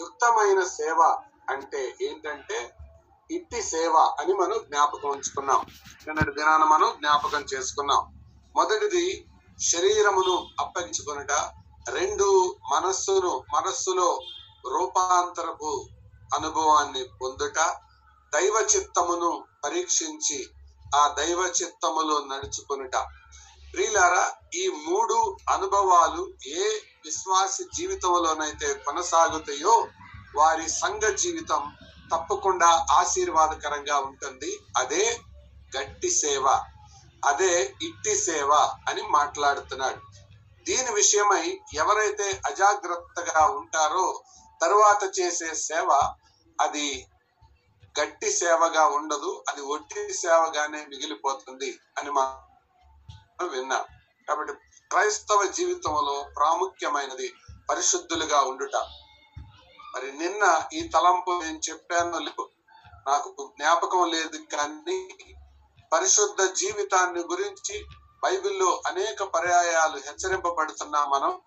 యుక్తమైన సేవ అంటే ఏంటంటే ఇట్టి సేవ అని మనం జ్ఞాపకం ఉంచుకున్నాం. నిన్నటి దినాన మనం జ్ఞాపకం చేసుకున్నాం. మొదటిది శరీరమును అప్పగించుకునుట రెండు మనస్సును మనస్సులో రూపాంతరపు అనుభవాన్ని పొందుట దైవ చిత్తమును పరీక్షించి ఆ దైవ చిత్తములో నడుచుకొనుట. ప్రియులారా ఈ మూడు అనుభవాలు ఏ విశ్వాసి జీవితంలోనైతే కొనసాగుతాయో వారి సంఘ జీవితం తప్పకుండా ఆశీర్వాదకరంగా ఉంటుంది. అదే గట్టి సేవ అదే ఇట్టి సేవ అని మాట్లాడుతున్నాడు. దీని విషయమై ఎవరైతే అజాగ్రత్తగా ఉంటారో తరువాత చేసే సేవ అది గట్టి సేవగా ఉండదు అది ఒట్టి సేవగానే మిగిలిపోతుంది అని మనం విన్నా. కాబట్టి క్రైస్తవ జీవితంలో ప్రాముఖ్యమైనది పరిశుద్ధులుగా ఉండుట. మరి నిన్న ఈ తలంపు నేను చెప్పాను నాకు జ్ఞాపకం లేదు కానీ పరిశుద్ధ జీవితాన్ని గురించి బైబిల్లో అనేక పర్యాయాలు హెచ్చరింపబడుతున్నా మనం.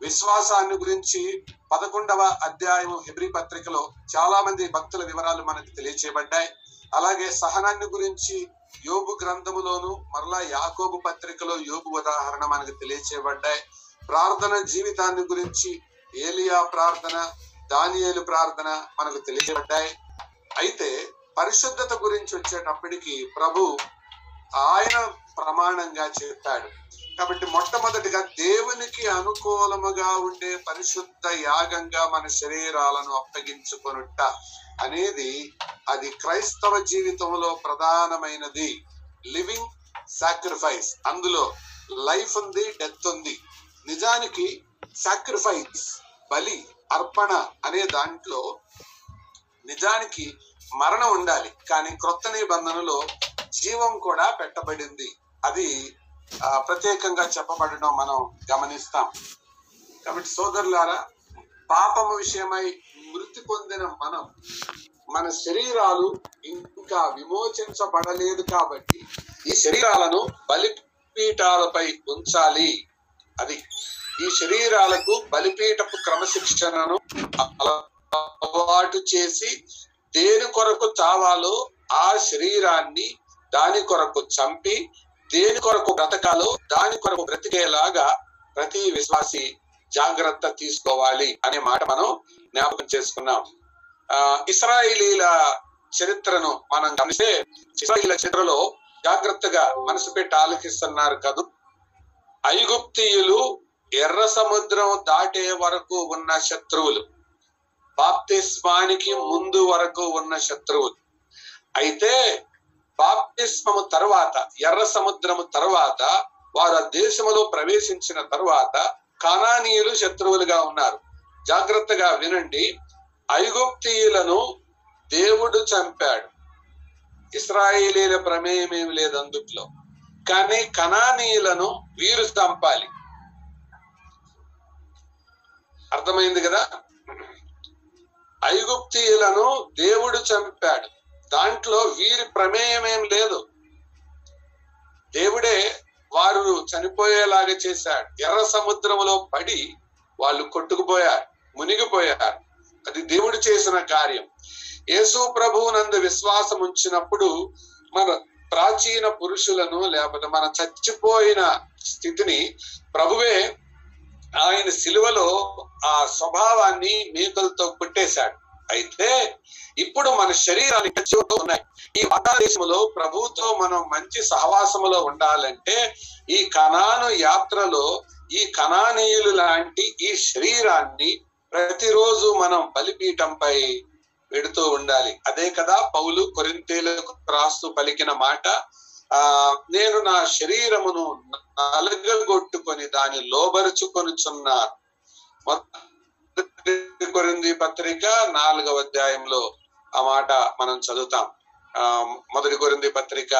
విశ్వాసాన్ని గురించి పదకొండవ అధ్యాయం హెబ్రి పత్రికలో చాలా మంది భక్తుల వివరాలు మనకు తెలియచేయబడ్డాయి. అలాగే సహనాన్ని గురించి యోబు గ్రంథములోను మరలా యాకోబు పత్రికలో యోబు ఉదాహరణ మనకు తెలియచేయబడ్డాయి. ప్రార్థన జీవితాన్ని గురించి ఏలియా ప్రార్థన దానియేలు ప్రార్థన మనకు తెలియబడ్డాయి అయితే పరిశుద్ధత గురించి వచ్చేటప్పటికి ప్రభు ఆయన ప్రమాణంగా చెప్పాడు. కాబట్టి మొట్టమొదటిగా దేవునికి అనుకూలముగా ఉండే పరిశుద్ధ యాగంగా మన శరీరాలను అప్పగించుకొనుట అనేది అది క్రైస్తవ జీవితంలో ప్రధానమైనది. Living sacrifice. అందులో లైఫ్ ఉంది డెత్ ఉంది. నిజానికి సాక్రిఫైస్ బలి అర్పణ అనే దాంట్లో నిజానికి మరణం ఉండాలి. కానీ క్రొత్త నిబంధనలో జీవం కూడా పెట్టబడింది. అది ప్రత్యేకంగా చెప్పబడడం మనం గమనిస్తాం. కాబట్టి సోదరులారా పాపము విషయమై మృతి పొందిన మనం మన శరీరాలు ఇంకా విమోచించబడలేదు కాబట్టి ఈ శరీరాలను బలిపీఠాలపై ఉంచాలి. అది ఈ శరీరాలకు బలిపీఠపు క్రమశిక్షణను అలవాటు చేసి దేని కొరకు చావాలో ఆ శరీరాన్ని దాని కొరకు చంపి దేని కొరకు బ్రతకాలో దాని కొరకు బ్రతికేలాగా ప్రతి విశ్వాసి జాగ్రత్త తీసుకోవాలి అనే మాట మనం జ్ఞాపకం చేసుకున్నాం. ఆ ఇస్రాయిలీల చరిత్రను మనం గమనిస్తే ఇస్రాయిల చరిత్రలో జాగ్రత్తగా మనసు పెట్టి ఆలోచిస్తున్నారు కదూ. ఐగుప్తీయులు ఎర్ర సముద్రం దాటే వరకు ఉన్న శత్రువులు. బాప్తిస్మానికి ముందు వరకు ఉన్న శత్రువులు. అయితే బాప్తిస్మము తర్వాత ఎర్ర సముద్రము తర్వాత వారు ఆ దేశములో ప్రవేశించిన తర్వాత కనానీయులు శత్రువులుగా ఉన్నారు. జాగ్రత్తగా వినండి ఐగుప్తీయులను దేవుడు చంపాడు. ఇస్రాయేలీల ప్రమేయం ఏమి లేదు అందుట్లో. కానీ కనానీయులను వీరు చంపాలి. అర్థమైంది కదా? ఐగుప్తీయులను దేవుడు చంపాడు. దాంట్లో వీరి ప్రమేయం ఏం లేదు. దేవుడే వారు చనిపోయేలాగా చేశాడు. ఎర్ర సముద్రంలో పడి వాళ్ళు కొట్టుకుపోయారు మునిగిపోయారు. అది దేవుడు చేసిన కార్యం. యేసు ప్రభువు నందు విశ్వాసం ఉంచినప్పుడు మన ప్రాచీన పురుషులను లేకపోతే మన చచ్చిపోయిన స్థితిని ప్రభువే ఆయన సిలువలో ఆ స్వభావాన్ని మేకలతో కొట్టేశాడు. అయితే ఇప్పుడు మన శరీరానికి ఉన్నాయి. ఈ భారతదేశంలో దేశంలో మనం మంచి సహవాసములో ఉండాలంటే ఈ కణాను యాత్రలో ఈ కణానీయులు లాంటి ఈ శరీరాన్ని ప్రతిరోజు మనం బలిపీఠంపై పెడుతూ ఉండాలి. అదే కదా పౌలు కొరింతేలకు రాస్తూ పలికిన మాట ఆ నేను నా శరీరమును నలగొట్టుకొని దాన్ని లోబరుచుకొనుచున్నాను. మొదటి కొరింది పత్రిక నాలుగవ అధ్యాయంలో ఆ మాట మనం చదువుతాం. ఆ మొదటి కొరింది పత్రిక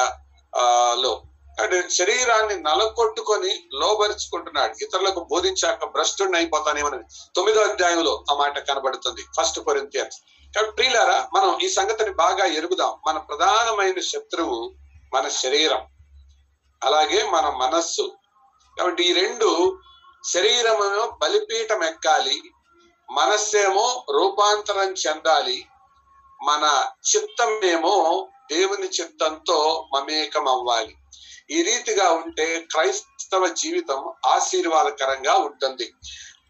ఆ లో. అంటే శరీరాన్ని నలగొట్టుకొని లోబరుచుకుంటున్నాడు. ఇతరులకు బోధించాక భ్రష్టుడిని అయిపోతానేమని తొమ్మిదో అధ్యాయంలో ఆ మాట కనబడుతుంది. ఫస్ట్ కొరింతియన్స్ కాబట్టి ప్రియులారా మనం ఈ సంగతిని బాగా ఎరుగుదాం. మన ప్రధానమైన శత్రువు మన శరీరం. అలాగే మన మనస్సు. కాబట్టి ఈ రెండు శరీరమును బలిపీఠం ఎక్కాలి. మనస్సేమో రూపాంతరం చెందాలి మన చిత్తమేమో దేవుని చిత్తంతో మమేకం అవ్వాలి ఈ రీతిగా ఉంటే క్రైస్తవ జీవితం ఆశీర్వాదకరంగా ఉంటుంది.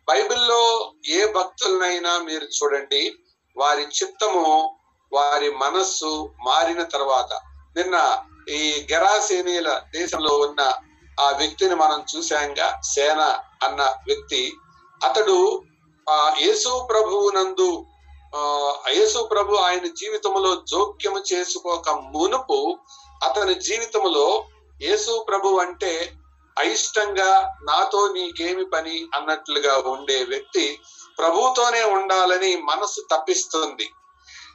బైబిల్లో ఏ భక్తులనైనా మీరు చూడండి వారి చిత్తము వారి మనస్సు మారిన తర్వాత నిన్న ఈ గెరాసేనీల దేశంలో ఉన్న ఆ వ్యక్తిని మనం చూశాంగా సేన అన్న వ్యక్తి అతడు ఆ యేసు ప్రభువునందు ఆ యేసు ప్రభు ఆయన జీవితంలో జోక్యము చేసుకోక మునుపు అతని జీవితంలో యేసు ప్రభు అంటే అయిష్టంగా నాతో నీకేమి పని అన్నట్లుగా ఉండే వ్యక్తి ప్రభుతోనే ఉండాలని మనసు తప్పిస్తుంది.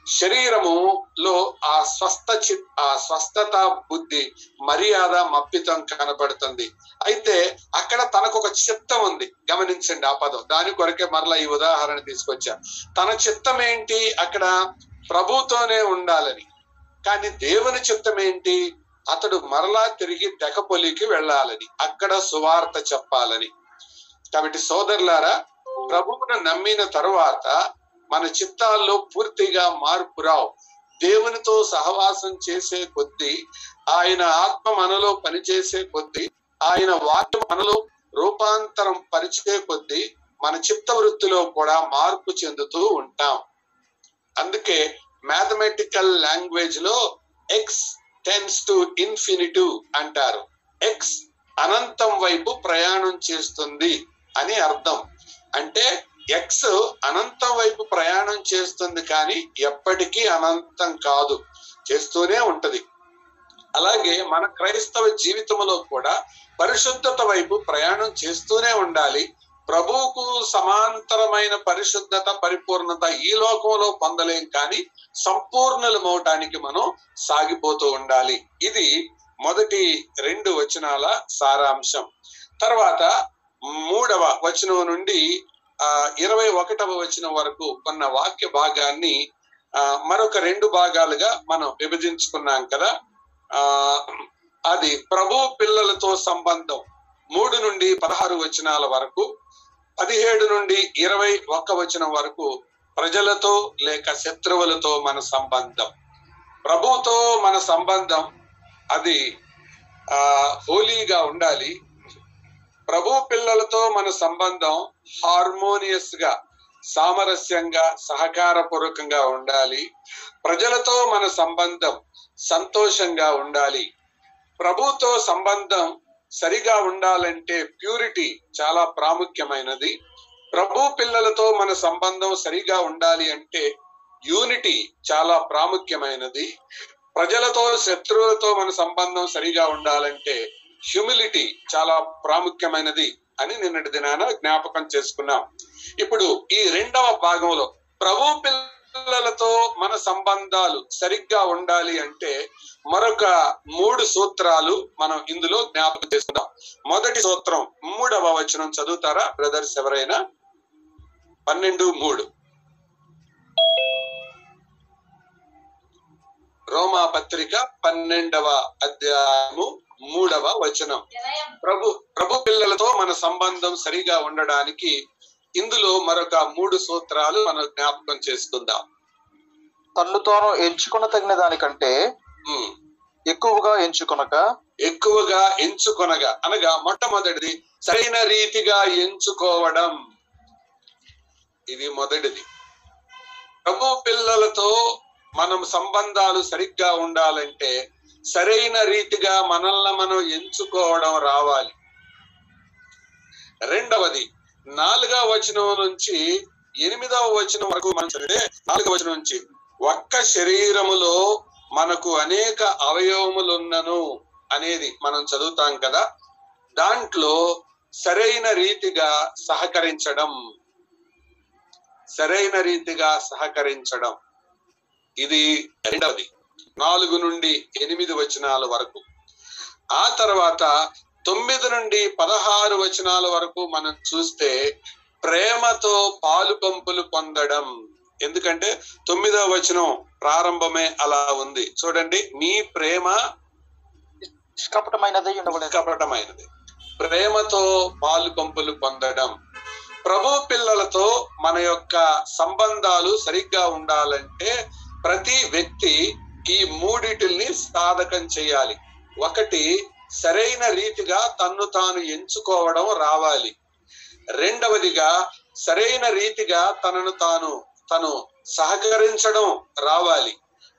శరీరములో ఆ స్వస్థ చి ఆ స్వస్థత బుద్ధి మర్యాద మప్పితం కనపడుతుంది అయితే అక్కడ తనకు ఒక చిత్తం ఉంది. గమనించండి ఆ పదం. దాని కొరకే మరలా ఈ ఉదాహరణ తీసుకొచ్చా తన చిత్తం ఏంటి అక్కడ ప్రభుతోనే ఉండాలని. కానీ దేవుని చిత్తం ఏంటి అతడు మరలా తిరిగి తెకపొలికి వెళ్ళాలని. అక్కడ సువార్త చెప్పాలని. కాబట్టి సోదరులారా ప్రభువును నమ్మిన తరువాత మన చిత్తాల్లో పూర్తిగా మార్పు రావు. దేవునితో సహవాసం చేసే కొద్దీ ఆయన ఆత్మ మనలో పనిచేసే కొద్దీ ఆయన వాక్యం మనలో రూపాంతరం పరిచే కొద్దీ మన చిత్త వృత్తిలో కూడా మార్పు చెందుతూ ఉంటాం. అందుకే మ్యాథమెటికల్ లాంగ్వేజ్లో ఎక్స్ టెన్స్ టు ఇన్ఫినిటివ్ అంటారు. ఎక్స్ అనంతం వైపు ప్రయాణం చేస్తుంది అని అర్థం. అంటే ఎక్స్ అనంతం వైపు ప్రయాణం చేస్తుంది కానీ ఎప్పటికీ అనంతం కాదు. చేస్తూనే ఉంటది. అలాగే మన క్రైస్తవ జీవితంలో కూడా పరిశుద్ధత వైపు ప్రయాణం చేస్తూనే ఉండాలి. ప్రభువుకు సమాంతరమైన పరిశుద్ధత పరిపూర్ణత ఈ లోకంలో పొందలేం కానీ సంపూర్ణలు సంపూర్ణలమవటానికి మనం సాగిపోతూ ఉండాలి. ఇది మొదటి రెండు వచనాల సారాంశం. తర్వాత మూడవ వచనం నుండి ఆ ఇరవై ఒకటవ వచనం వరకు ఉన్న వాక్య భాగాన్ని మరొక రెండు భాగాలుగా మనం విభజించుకున్నాం కదా. ఆ అది ప్రభు పిల్లలతో సంబంధం మూడు నుండి పదహారు వచనాల వరకు పదిహేడు నుండి ఇరవై ఒక్క వచనం వరకు ప్రజలతో లేక శత్రువులతో మన సంబంధం. ప్రభుతో మన సంబంధం అది ఆ హోలీగా ఉండాలి. ప్రభు పిల్లలతో మన సంబంధం హార్మోనియస్గా సామరస్యంగా సహకారపూర్వకంగా ఉండాలి. ప్రజలతో మన సంబంధం సంతోషంగా ఉండాలి. ప్రభుతో సంబంధం సరిగా ఉండాలంటే ప్యూరిటీ చాలా ప్రాముఖ్యమైనది. ప్రభు పిల్లలతో మన సంబంధం సరిగా ఉండాలి అంటే యూనిటీ చాలా ప్రాముఖ్యమైనది. ప్రజలతో శత్రువులతో మన సంబంధం సరిగా ఉండాలంటే హ్యూమిలిటీ చాలా ప్రాముఖ్యమైనది. అని నిన్నటి దినాన జ్ఞాపకం చేసుకున్నాం. ఇప్పుడు ఈ రెండవ భాగంలో ప్రభు పిల్లలతో మన సంబంధాలు సరిగ్గా ఉండాలి అంటే మరొక మూడు సూత్రాలు మనం ఇందులో జ్ఞాపకం చేసుకుందాం. మొదటి సూత్రం మూడవ వచనం చదువుతారా? బ్రదర్స్ ఎవరైనా? పన్నెండు మూడు. రోమా పత్రిక పన్నెండవ అధ్యాయము మూడవ వచనం. ప్రభు ప్రభు పిల్లలతో మన సంబంధం సరిగా ఉండడానికి ఇందులో మరొక మూడు సూత్రాలు మనం జ్ఞాపకం చేసుకుందాం. తన్ను తాను ఎంచుకున్న తగిన దానికంటే. ఎక్కువగా ఎంచుకొనక ఎక్కువగా ఎంచుకొనగా అనగా మొట్టమొదటిది సరైన రీతిగా ఎంచుకోవడం. ఇది మొదటిది. ప్రభు పిల్లలతో మనం సంబంధాలు సరిగ్గా ఉండాలంటే సరైన రీతిగా మనల్ని మనం ఎంచుకోవడం రావాలి. రెండవది నాలుగవ వచనం నుంచి ఎనిమిదవ వచనం వరకు మనం చదివితే నాలుగవ వచనం నుంచి ఒక్క శరీరములో మనకు అనేక అవయవములున్నను అనేది మనం చదువుతాం కదా దాంట్లో సరైన రీతిగా సహకరించడం. సరైన రీతిగా సహకరించడం. ఇది రెండవది. నాలుగు నుండి ఎనిమిది వచనాల వరకు. ఆ తర్వాత తొమ్మిది నుండి పదహారు వచనాల వరకు మనం చూస్తే ప్రేమతో పాలు పంపులు పొందడం. ఎందుకంటే తొమ్మిదవ వచనం ప్రారంభమే అలా ఉంది. చూడండి మీ ప్రేమ నిష్కపటమైనది కపటమైనది ప్రేమతో పాలు పంపులు పొందడం. ప్రభు పిల్లలతో మన యొక్క సంబంధాలు సరిగ్గా ఉండాలంటే ప్రతి వ్యక్తి ఈ మూడిటిల్ని సాధకం చేయాలి. ఒకటి సరైన రీతిగా తన్ను తాను ఎంచుకోవడం రావాలి. రెండవదిగా సరైన రీతిగా తనను తాను తను సహకరించడం రావాలి.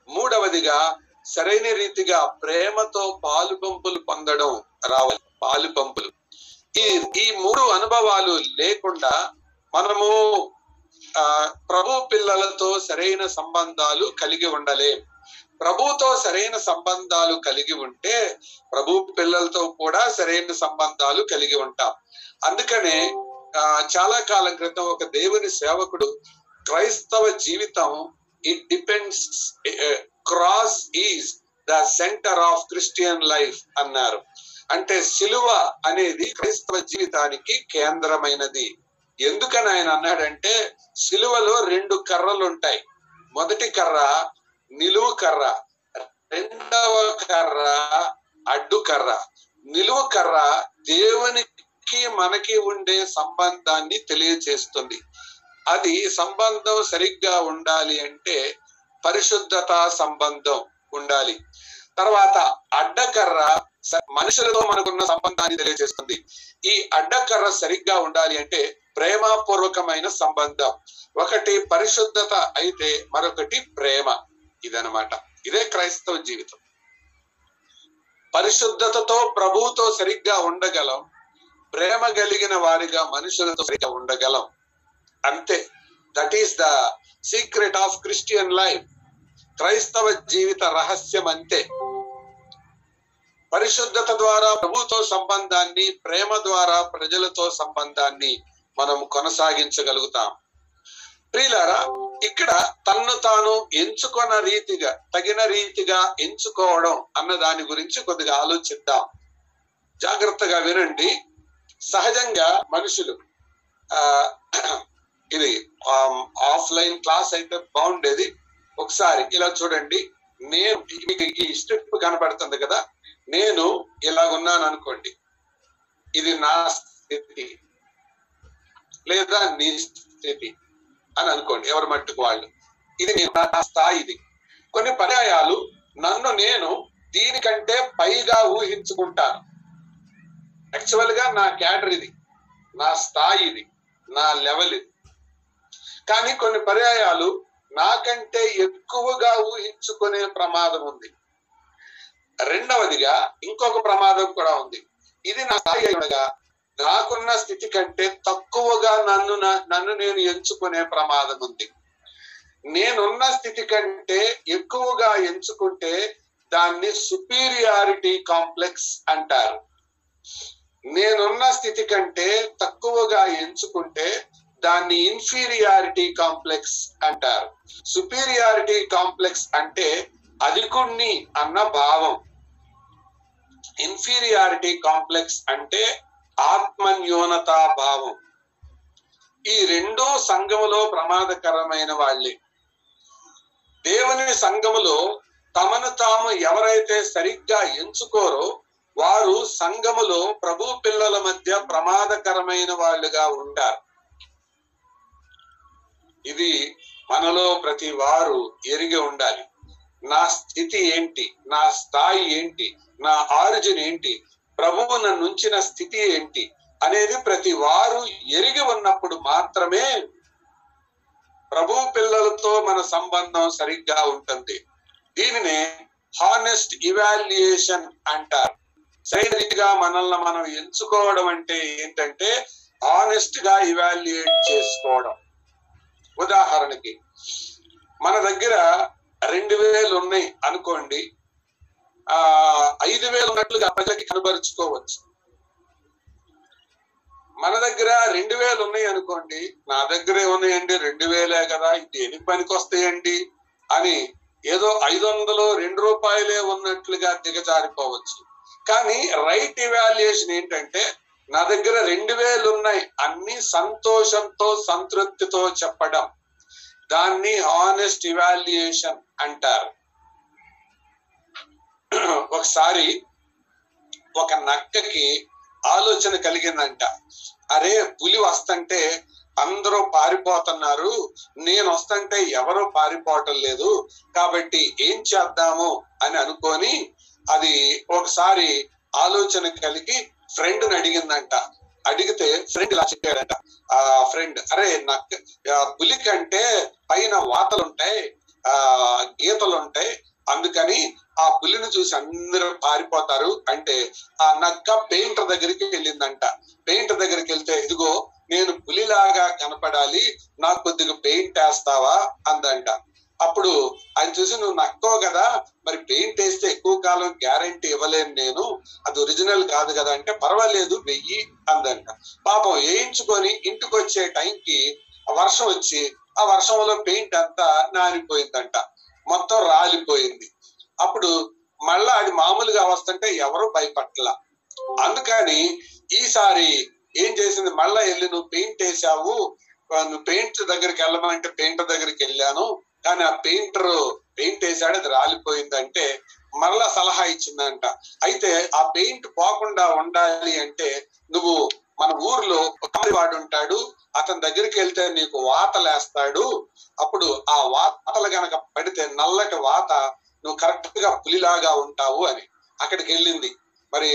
మూడవదిగా సరైన రీతిగా ప్రేమతో పాలు పంపులు పొందడం రావాలి. పాలు పంపులు. ఈ ఈ మూడు అనుభవాలు లేకుండా మనము ఆ ప్రభు పిల్లలతో సరైన సంబంధాలు కలిగి ఉండలేం. ప్రభుతో సరైన సంబంధాలు కలిగి ఉంటే ప్రభు పిల్లలతో కూడా సరైన సంబంధాలు కలిగి ఉంటాం. అందుకనే చాలా కాలం క్రితం ఒక దేవుని సేవకుడు క్రైస్తవ జీవితం it depends cross is the centre of Christian life అన్నారు. అంటే సిలువ అనేది క్రైస్తవ జీవితానికి కేంద్రమైనది. ఎందుకని ఆయన అన్నాడంటే సిలువలో రెండు కర్రలు ఉంటాయి. మొదటి కర్ర నిలువు కర్ర రెండవ కర్ర అడ్డు కర్ర. నిలువు కర్ర దేవునికి మనకి ఉండే సంబంధాన్ని తెలియచేస్తుంది అది సంబంధం సరిగ్గా ఉండాలి అంటే పరిశుద్ధత సంబంధం ఉండాలి. తర్వాత అడ్డకర్ర మనుషులతో మనకున్న సంబంధాన్ని తెలియజేస్తుంది. ఈ అడ్డకర్ర సరిగ్గా ఉండాలి అంటే ప్రేమపూర్వకమైన సంబంధం. ఒకటి పరిశుద్ధత అయితే మరొకటి ప్రేమ. ఇదనమాట ఇదే క్రైస్తవ జీవితం. పరిశుద్ధతతో ప్రభువుతో సరిగ్గా ఉండగలం ప్రేమ కలిగిన వారిగా మనుషులతో సరిగ్గా ఉండగలం. అంతే. That is the secret of Christian life క్రైస్తవ జీవిత రహస్యం అంతే. పరిశుద్ధత ద్వారా ప్రభుతో సంబంధాన్ని ప్రేమ ద్వారా ప్రజలతో సంబంధాన్ని మనం కొనసాగించగలుగుతాం. ప్రియులారా ఇక్కడ తన్ను తాను ఎంచుకున్న రీతిగా తగిన రీతిగా ఎంచుకోవడం అన్న దాని గురించి కొద్దిగా ఆలోచిద్దాం. జాగ్రత్తగా వినండి. సహజంగా మనుషులు ఆ ఇది ఆఫ్లైన్ క్లాస్ అయితే బాగుండేది. ఒకసారి ఇలా చూడండి. నేను మీకు ఈ స్ట్రిప్ కనపడుతుంది కదా? నేను ఇలాగున్నాను అనుకోండి ఇది నా స్థితి లేదా నీ స్థితి. అని అనుకోండి ఎవరి మట్టుకు వాళ్ళు. ఇది నా స్థాయి ఇది. కొన్ని పర్యాయాలు నన్ను నేను దీనికంటే పైగా ఊహించుకుంటాను. యాక్చువల్గా నా క్యాడర్ ఇది నా స్థాయి ఇది నా లెవెల్ ఇది. కానీ కొన్ని పర్యాయాలు నాకంటే ఎక్కువగా ఊహించుకునే ప్రమాదం ఉంది. రెండవదిగా ఇంకొక ప్రమాదం కూడా ఉంది. ఇది నా స్థాయి నాకున్న స్థితి కంటే తక్కువగా నన్ను నన్ను నేను ఎంచుకునే ప్రమాదం ఉంది. నేనున్న స్థితి కంటే ఎక్కువగా ఎంచుకుంటే దాన్ని సుపీరియారిటీ కాంప్లెక్స్ అంటారు. నేనున్న స్థితి కంటే తక్కువగా ఎంచుకుంటే దాన్ని ఇన్ఫీరియారిటీ కాంప్లెక్స్ అంటారు. సుపీరియారిటీ కాంప్లెక్స్ అంటే అధికుణ్ణి అన్న భావం. ఇన్ఫీరియారిటీ కాంప్లెక్స్ అంటే ఆత్మన్యూనతా భావం ఈ రెండూ సంఘములో ప్రమాదకరమైన వాళ్ళే. దేవుని సంఘములో తమను తాము ఎవరైతే సరిగ్గా ఎంచుకోరో వారు సంఘములో ప్రభు పిల్లల మధ్య ప్రమాదకరమైన వాళ్ళుగా ఉంటారు. ఇది మనలో ప్రతి వారు ఎరిగి ఉండాలి. నా స్థితి ఏంటి? నా స్థాయి ఏంటి? నా ఆరిజిన్ ఏంటి? ప్రభువు నన్ను ఉంచిన స్థితి ఏంటి అనేది ప్రతి వారు ఎరిగి ఉన్నప్పుడు మాత్రమే ప్రభు పిల్లలతో మన సంబంధం సరిగ్గా ఉంటుంది. దీనినే హానెస్ట్ ఇవాల్యుయేషన్ అంటారు. సరైన మనల్ని మనం ఎంచుకోవడం అంటే ఏంటంటే హానెస్ట్గా ఇవాల్యుయేట్ చేసుకోవడం. ఉదాహరణకి మన దగ్గర రెండు వేలు ఉన్నాయి అనుకోండి. ఆ ఐదు వేలు ఉన్నట్లుగా ప్రజలకి కనబరుచుకోవచ్చు. మన దగ్గర రెండు వేలు ఉన్నాయి అనుకోండి నా దగ్గరే ఉన్నాయండి రెండు వేలే కదా ఇది దేనికి పనికి వస్తాయండి అని ఏదో ఐదు వందలు రెండు రూపాయలే ఉన్నట్లుగా దిగజారిపోవచ్చు. కానీ రైట్ ఇవాల్యుయేషన్ ఏంటంటే నా దగ్గర రెండు వేలు ఉన్నాయి అన్ని సంతోషంతో సంతృప్తితో చెప్పడం. దాన్ని హానెస్ట్ ఇవాల్యుయేషన్ అంటారు. ఒకసారి ఒక నక్కకి ఆలోచన కలిగిందంట. అరే పులి వస్తుంటే అందరూ పారిపోతున్నారు. నేను వస్తుంటే ఎవరూ పారిపోవటం లేదు. కాబట్టి ఏం చేద్దాము అని అనుకొని అది ఒకసారి ఆలోచన కలిగి ఫ్రెండ్ని అడిగిందంట. అడిగితే ఫ్రెండ్ ఇలా చెప్పాడంట. ఆ ఫ్రెండ్ అరే నక్క పులి కంటే పైన వాతలుంటాయి ఆ గీతలుంటాయి అందుకని ఆ పులిని చూసి అందరూ పారిపోతారు. అంటే ఆ నక్క పెయింటర్ దగ్గరికి వెళ్ళిందంట. పెయింటర్ దగ్గరికి వెళ్తే ఇదిగో నేను పులిలాగా కనపడాలి నాకు కొద్దిగా పెయింట్ వేస్తావా? అందంట. అప్పుడు ఆయన చూసి నువ్వు నక్కో కదా మరి పెయింట్ వేస్తే ఎక్కువ కాలం గ్యారంటీ ఇవ్వలేను నేను. అది ఒరిజినల్ కాదు కదా అంటే పర్వాలేదు వెయ్యి అందంట. పాపం వేయించుకొని ఇంటికి వచ్చే టైంకి వర్షం వచ్చి ఆ వర్షంలో పెయింట్ అంతా నానిపోయిందంట. మొత్తం రాలిపోయింది. అప్పుడు మళ్ళా అది మామూలుగా వస్తుంటే ఎవరు భయపట్ల అందుకని ఈసారి ఏం చేసింది? మళ్ళా వెళ్ళి నువ్వు పెయింట్ వేసావు. నువ్వు పెయింట్ దగ్గరికి వెళ్ళమంటే పెయింటర్ దగ్గరికి వెళ్ళాను. కానీ ఆ పెయింటర్ పెయింట్ వేసాడు అది రాలిపోయిందంటే మరలా సలహా ఇచ్చిందంట. అయితే ఆ పెయింట్ పోకుండా ఉండాలి అంటే నువ్వు మన ఊర్లో వాడు ఉంటాడు అతని దగ్గరికి వెళ్తే నీకు వాతలేస్తాడు. అప్పుడు ఆ వాతలు గనక పడితే నల్లటి వాత నువ్వు కరెక్ట్గా పులిలాగా ఉంటావు అని అక్కడికి వెళ్ళింది మరి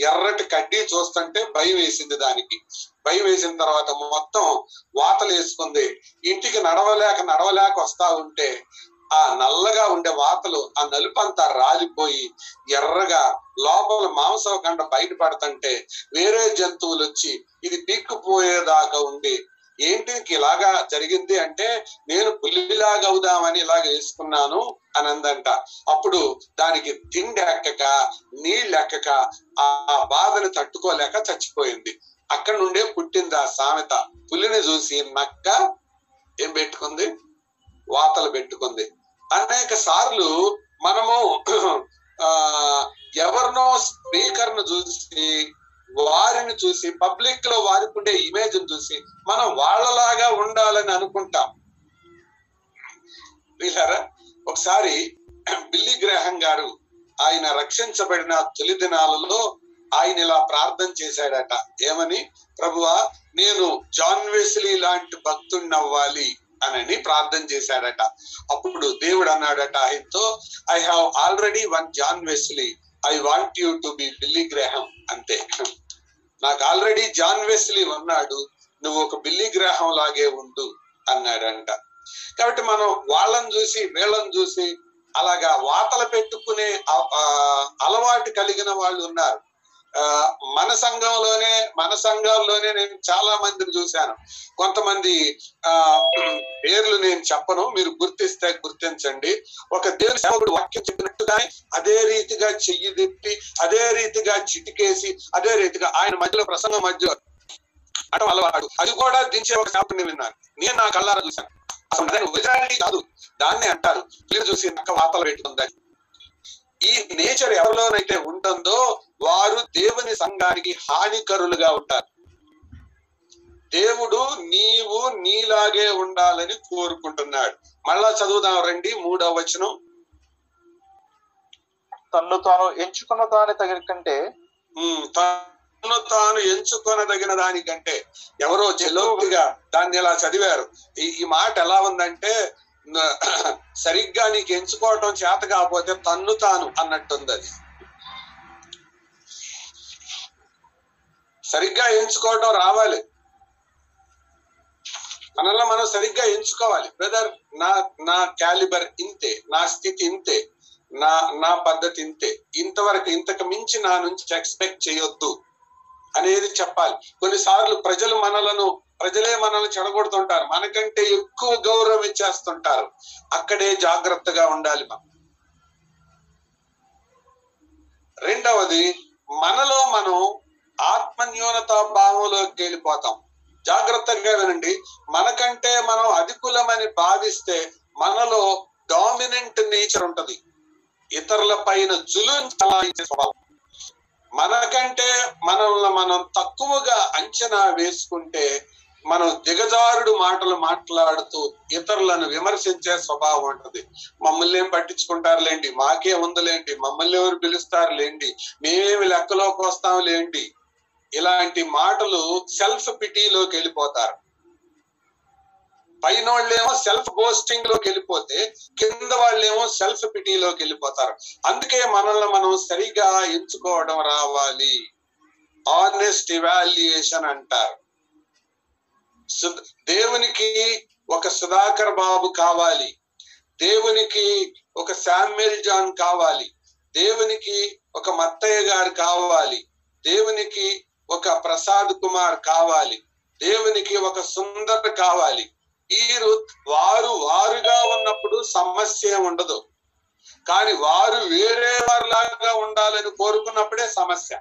ఎర్రటి కడ్డీ చూస్తుంటే భయం వేసింది దానికి. భయం వేసిన తర్వాత మొత్తం వాతలు వేసుకుంది ఇంటికి నడవలేక నడవలేక వస్తా ఉంటే ఆ నల్లగా ఉండే వాతలు ఆ నలుపంతా రాలిపోయి ఎర్రగా లోపల మాంసం కండ బయటపడుతుంటే వేరే జంతువులు వచ్చి ఇది పీక్కుపోయేదాకా ఉంది. ఏంటి ఇలాగా జరిగింది అంటే నేను పులిలాగా అవుదామని ఇలాగ వేసుకున్నాను అని అందంట. అప్పుడు దానికి తిండి ఎక్కక నీళ్ళెక్కక ఆ బాధను తట్టుకోలేక చచ్చిపోయింది. అక్కడ నుండే పుట్టింది ఆ సామెత. పులిని చూసి నక్క ఏం పెట్టుకుంది? వాతలు పెట్టుకుంది. అనేక సార్లు మనము ఆ ఎవరినో స్పీకర్ను చూసి వారిని చూసి పబ్లిక్లో వారికి ఉండే ఇమేజ్ చూసి మనం వాళ్ళలాగా ఉండాలని అనుకుంటాం. వీళ్ళారా? ఒకసారి బిల్లీ గ్రహం గారు ఆయన రక్షించబడిన తొలి దినాలలో ఆయన ఇలా ప్రార్థన చేశాడట. ఏమని? ప్రభువా నేను జాన్ వెస్లీ లాంటి భక్తుడిని అవ్వాలి అని ప్రార్థన చేశాడట అప్పుడు దేవుడు అన్నాడట ఆయనతో I have already one John Wesley I want you to be Billy Graham అంతే నాకు ఆల్రెడీ జాన్ వెస్లీ ఉన్నాడు. నువ్వు ఒక బిల్లీ గ్రహం లాగే ఉండు అన్నాడంట. కాబట్టి మనం వాళ్ళని చూసి వీళ్ళని చూసి అలాగా వాతలు పెట్టుకునే ఆ- అలవాటు కలిగిన వాళ్ళు ఉన్నారు. మన సంఘంలోనే మన సంఘాల్లోనే నేను చాలా మందిని చూశాను. కొంతమంది ఆ పేర్లు నేను చెప్పను మీరు గుర్తిస్తే గుర్తించండి. ఒక దేవుని సేవకుడు వాక్యం చెప్పినట్టుగానే అదే రీతిగా చెయ్యి తిప్పి అదే రీతిగా చిటికేసి అదే రీతిగా ఆయన మధ్యలో ప్రసంగం మధ్య అటు అలవాడు అది కూడా దించే ఒక సేవకుడిని విన్నాను. నేను నా కళ్ళారా చూశాను. అసలు కాదు. దాన్ని అంటారు. మీరు చూసి నక్క వాతలు పెట్టుకుందని. ఈ నేచర్ ఎవరిలోనైతే ఉంటుందో వారు దేవుని సంఘానికి హానికరులుగా ఉంటారు. దేవుడు నీవు నీలాగే ఉండాలని కోరుకుంటున్నాడు. మళ్ళా చదువుదాం రండి మూడవ వచనం. తన్ను తాను ఎంచుకున్న దాని తగిన కంటే తను తాను ఎంచుకొనదగిన దానికంటే ఎవరో చెలోకిగా దాన్ని ఇలా చదివారు? ఈ మాట ఎలా ఉందంటే సరిగ్గా నీకు ఎంచుకోవటం చేత కాకపోతే తన్ను తాను అన్నట్టుంది అది. సరిగ్గా ఎంచుకోవటం రావాలి. మనల్ని మనం సరిగ్గా ఎంచుకోవాలి. బ్రదర్ నా నా క్యాలిబర్ ఇంతే నా స్థితి ఇంతే నా నా పద్ధతి ఇంతే. ఇంతవరకు ఇంతకు మించి నా నుంచి ఎక్స్పెక్ట్ చేయొద్దు అనేది చెప్పాలి. కొన్నిసార్లు ప్రజలు మనలను ప్రజలే మనల్ని చెడగొడుతుంటారు. మనకంటే ఎక్కువ గౌరవం ఇచ్చేస్తుంటారు. అక్కడే జాగ్రత్తగా ఉండాలి మనం. రెండవది మనలో మనం ఆత్మన్యూనత భావంలోకి వెళ్ళిపోతాం. జాగ్రత్తగా వినండి. మనకంటే మనం అధికులమని భావిస్తే మనలో డామినెంట్ నేచర్ ఉంటది. ఇతరుల పైన జులుం చలాయించే స్వభావం. మనకంటే మనల్ని మనం తక్కువగా అంచనా వేసుకుంటే మనం దిగజారుడు మాటలు మాట్లాడుతూ ఇతరులను విమర్శించే స్వభావం ఉంటుంది. మమ్మల్ని ఏం పట్టించుకుంటారులేండి? మాకే ఉందిలేండి. మమ్మల్ని ఎవరు పిలుస్తారు లేండి మేమేమి లెక్కలోకి వస్తాం లేండి ఇలాంటి మాటలు సెల్ఫ్ పిటీలోకి వెళ్ళిపోతారు. పైన వాళ్ళేమో సెల్ఫ్ బోస్టింగ్లోకి వెళ్ళిపోతే కింద వాళ్ళేమో సెల్ఫ్ పిటీలోకి వెళ్ళిపోతారు. అందుకే మనల్ని మనం సరిగా ఎంచుకోవడం రావాలి. ఆనెస్ట్ ఇవాల్యుయేషన్ అంటారు. దేవునికి ఒక సుధాకర్ బాబు కావాలి. దేవునికి ఒక శామ్యుల్ జాన్ కావాలి. దేవునికి ఒక మత్తయ్య గారు కావాలి. దేవునికి ఒక ప్రసాద్ కుమార్ కావాలి. దేవునికి ఒక సుందర్ కావాలి. వీరు వారు వారుగా ఉన్నప్పుడు సమస్య ఉండదు. కానీ వారు వేరే వారిలాగా ఉండాలని కోరుకున్నప్పుడే సమస్య.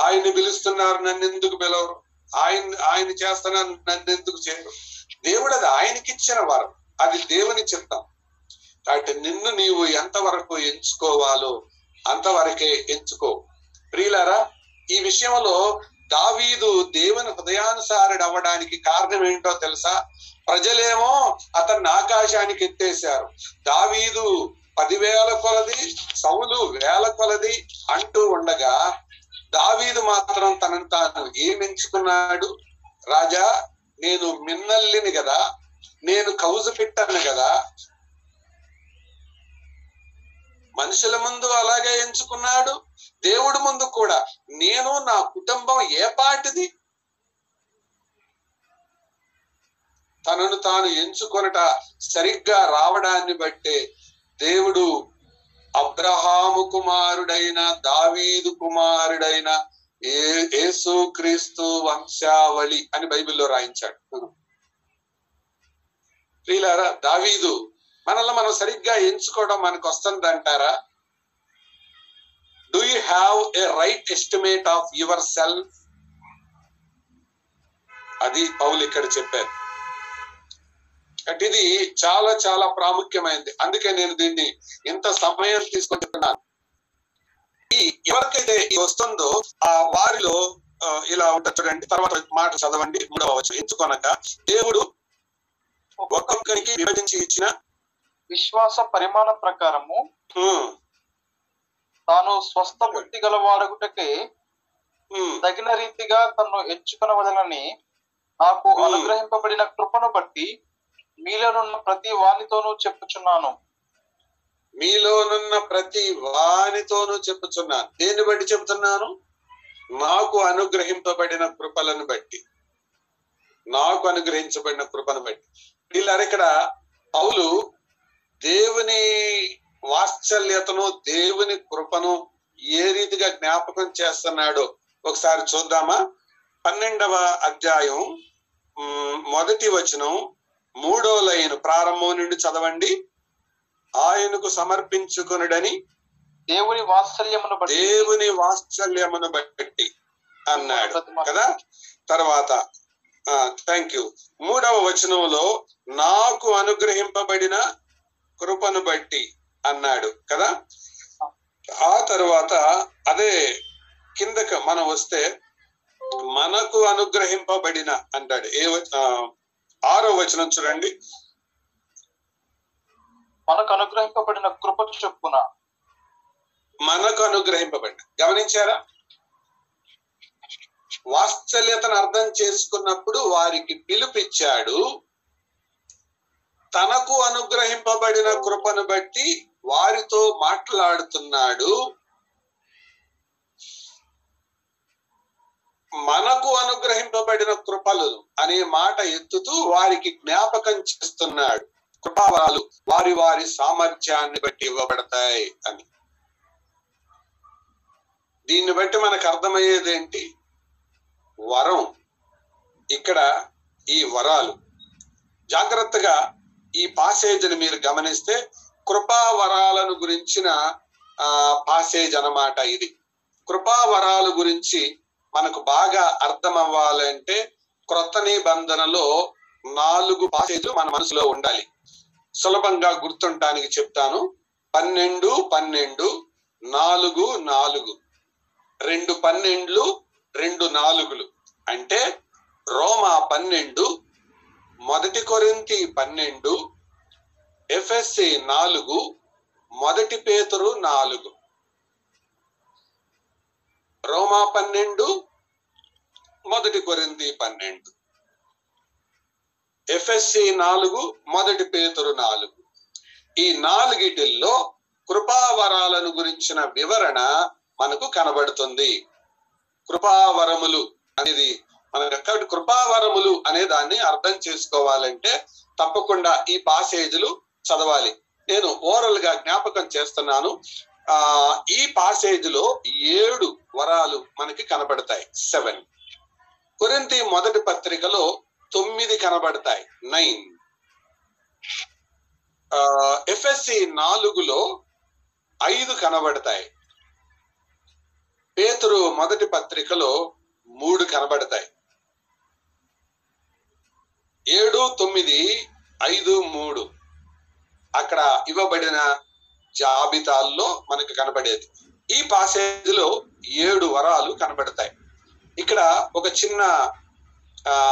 ఆయన్ని పిలుస్తున్నారు నన్ను ఎందుకు పిలవరు? ఆయన ఆయన చేస్తున్నారు నన్ను ఎందుకు చేయరు? దేవుడు అది ఆయనకిచ్చిన వరం అది దేవుని చిత్తం. కాబట్టి నిన్ను నీవు ఎంతవరకు ఎంచుకోవాలో అంతవరకే ఎంచుకో. ప్రియులారా ఈ విషయంలో దావీదు దేవుని హృదయానుసారుడు అవ్వడానికి కారణం ఏంటో తెలుసా? ప్రజలేమో అతన్ని ఆకాశానికి ఎత్తేశారు. దావీదు పదివేల కొలది సౌలు వేల కొలది అంటూ ఉండగా దావీదు మాత్రం తనను తాను ఏం ఎంచుకున్నాడు రాజా నేను మిన్నల్లిని కదా నేను కౌజు పెట్టాను కదా. మనుషుల ముందు అలాగే ఎంచుకున్నాడు దేవుడి ముందు కూడా. నేను నా కుటుంబం ఏ పాటిది? తనను తాను ఎంచుకొనట సరిగ్గా రావడాన్ని బట్టే దేవుడు అబ్రహాము కుమారుడైన దావీదు కుమారుడైన ఏ యేసు క్రీస్తు వంశావళి అని బైబిల్లో రాయించాడు. ప్రియులారా దావీదు మనల్ని మనం సరిగ్గా ఎంచుకోవడం మనకు వస్తుంది అంటారా? Do you have a right estimate of yourself అది పౌలు ఇక్కడ చెప్పారు. అంటే ఇది చాలా చాలా ప్రాముఖ్యమైనది అందుకే నేను దీన్ని ఇంత సమయం తీసుకొని చెప్తున్నాను ఈ ఎవరికైతే ఇది వస్తుందో ఆ వారిలో ఇలా ఉంటుంది చూడండి. తర్వాత మాట చదవండి మూడవ వచ్చు ఎంచుకొనక దేవుడు ఒక్కొక్కరికి విభజించి ఇచ్చిన విశ్వాస పరిమాణ ప్రకారము తాను స్వస్థ బుద్ధి గలవాడగుటకే హ్మ్, తగిన రీతిగా తన్ను ఎంచుకునవదనని నాకు. అనుగ్రహింపబడిన కృపను బట్టి మీలోనున్న ప్రతి వానితోనూ చెప్పుచున్నాను. మీలోనున్న ప్రతి వానితోనూ చెప్పుచున్నాను. దేన్ని బట్టి చెప్తున్నాను నాకు అనుగ్రహింపబడిన కృపలను బట్టి. నాకు అనుగ్రహించబడిన కృపను బట్టి. వీళ్ళారు ఇక్కడ? పౌలు దేవుని వాత్సల్యతను దేవుని కృపను ఏ రీతిగా జ్ఞాపకం చేస్తున్నాడో ఒకసారి చూద్దామా? పన్నెండవ అధ్యాయం మొదటి వచనం మూడో లైన్ ప్రారంభం నుండి చదవండి. ఆయనకు సమర్పించుకొనుడని దేవుని వాత్సల్యమును బట్టి. దేవుని వాత్సల్యమును బట్టి అన్నాడు. కదా? తర్వాత థ్యాంక్ యూ మూడవ వచనంలో నాకు అనుగ్రహింపబడిన కృపను బట్టి అన్నాడు. కదా? ఆ తర్వాత అదే కిందకి మనం వస్తే మనకు అనుగ్రహింపబడిన అంటాడు. ఏ ఆరో వచనం చూడండి. మనకు అనుగ్రహింపబడిన కృప చొప్పున. మనకు అనుగ్రహింపబడిన గమనించారా? వాత్సల్యతను అర్థం చేసుకున్నప్పుడు వారికి పిలుపిచ్చాడు తనకు అనుగ్రహింపబడిన కృపను బట్టి వారితో మాట్లాడుతున్నాడు. మనకు అనుగ్రహింపబడిన కృపలు అనే మాట ఎత్తుతూ వారికి జ్ఞాపకం చేస్తున్నాడు. కృపావరాలు వారి వారి సామర్థ్యాన్ని బట్టి ఇవ్వబడతాయి అని. దీన్ని బట్టి మనకు అర్థమయ్యేది ఏంటి? వరం. ఇక్కడ ఈ వరాలు. జాగ్రత్తగా ఈ పాసేజ్ని మీరు గమనిస్తే కృపావరాలను గురించిన ఆ పాసేజ్ అన్నమాట ఇది. కృపావరాలు గురించి మనకు బాగా అర్థం అవ్వాలంటే క్రొత్త నిబంధనలో నాలుగు పాసేజ్లు మన మనసులో ఉండాలి. సులభంగా గుర్తుంటానికి చెప్తాను. పన్నెండు పన్నెండు నాలుగు నాలుగు. రెండు పన్నెండ్లు రెండు నాలుగులు. అంటే రోమా పన్నెండు మొదటి కొరింతి పన్నెండు ఎఫ్ఎస్సి నాలుగు మొదటి పేతురు నాలుగు. రోమా పన్నెండు మొదటి కొరింది పన్నెండు. ఎఫ్ఎస్సి నాలుగు మొదటి పేతురు నాలుగు. ఈ నాలుగిటిల్లో కృపావరాలను గురించిన వివరణ మనకు కనబడుతుంది. కృపావరములు అనేది మనకు కాబట్టి కృపావరములు అనే దాన్ని అర్థం చేసుకోవాలంటే తప్పకుండా ఈ పాసేజ్లు చదవాలి. నేను ఓరల్గా జ్ఞాపకం చేస్తున్నాను. ఆ ఈ పాసేజ్లో ఏడు వరాలు మనకి కనబడతాయి. సెవెన్ కొరింతి మొదటి పత్రికలో తొమ్మిది కనబడతాయి. నైన్ ఎఫ్ఎస్సి నాలుగులో ఐదు కనబడతాయి. పేతురు మొదటి పత్రికలో మూడు కనబడతాయి. ఏడు తొమ్మిది ఐదు మూడు. అక్కడ ఇవ్వబడిన జాబితాల్లో మనకు కనబడేది ఈ పాసేజ్లో ఏడు వరాలు కనబడతాయి ఇక్కడ ఒక చిన్న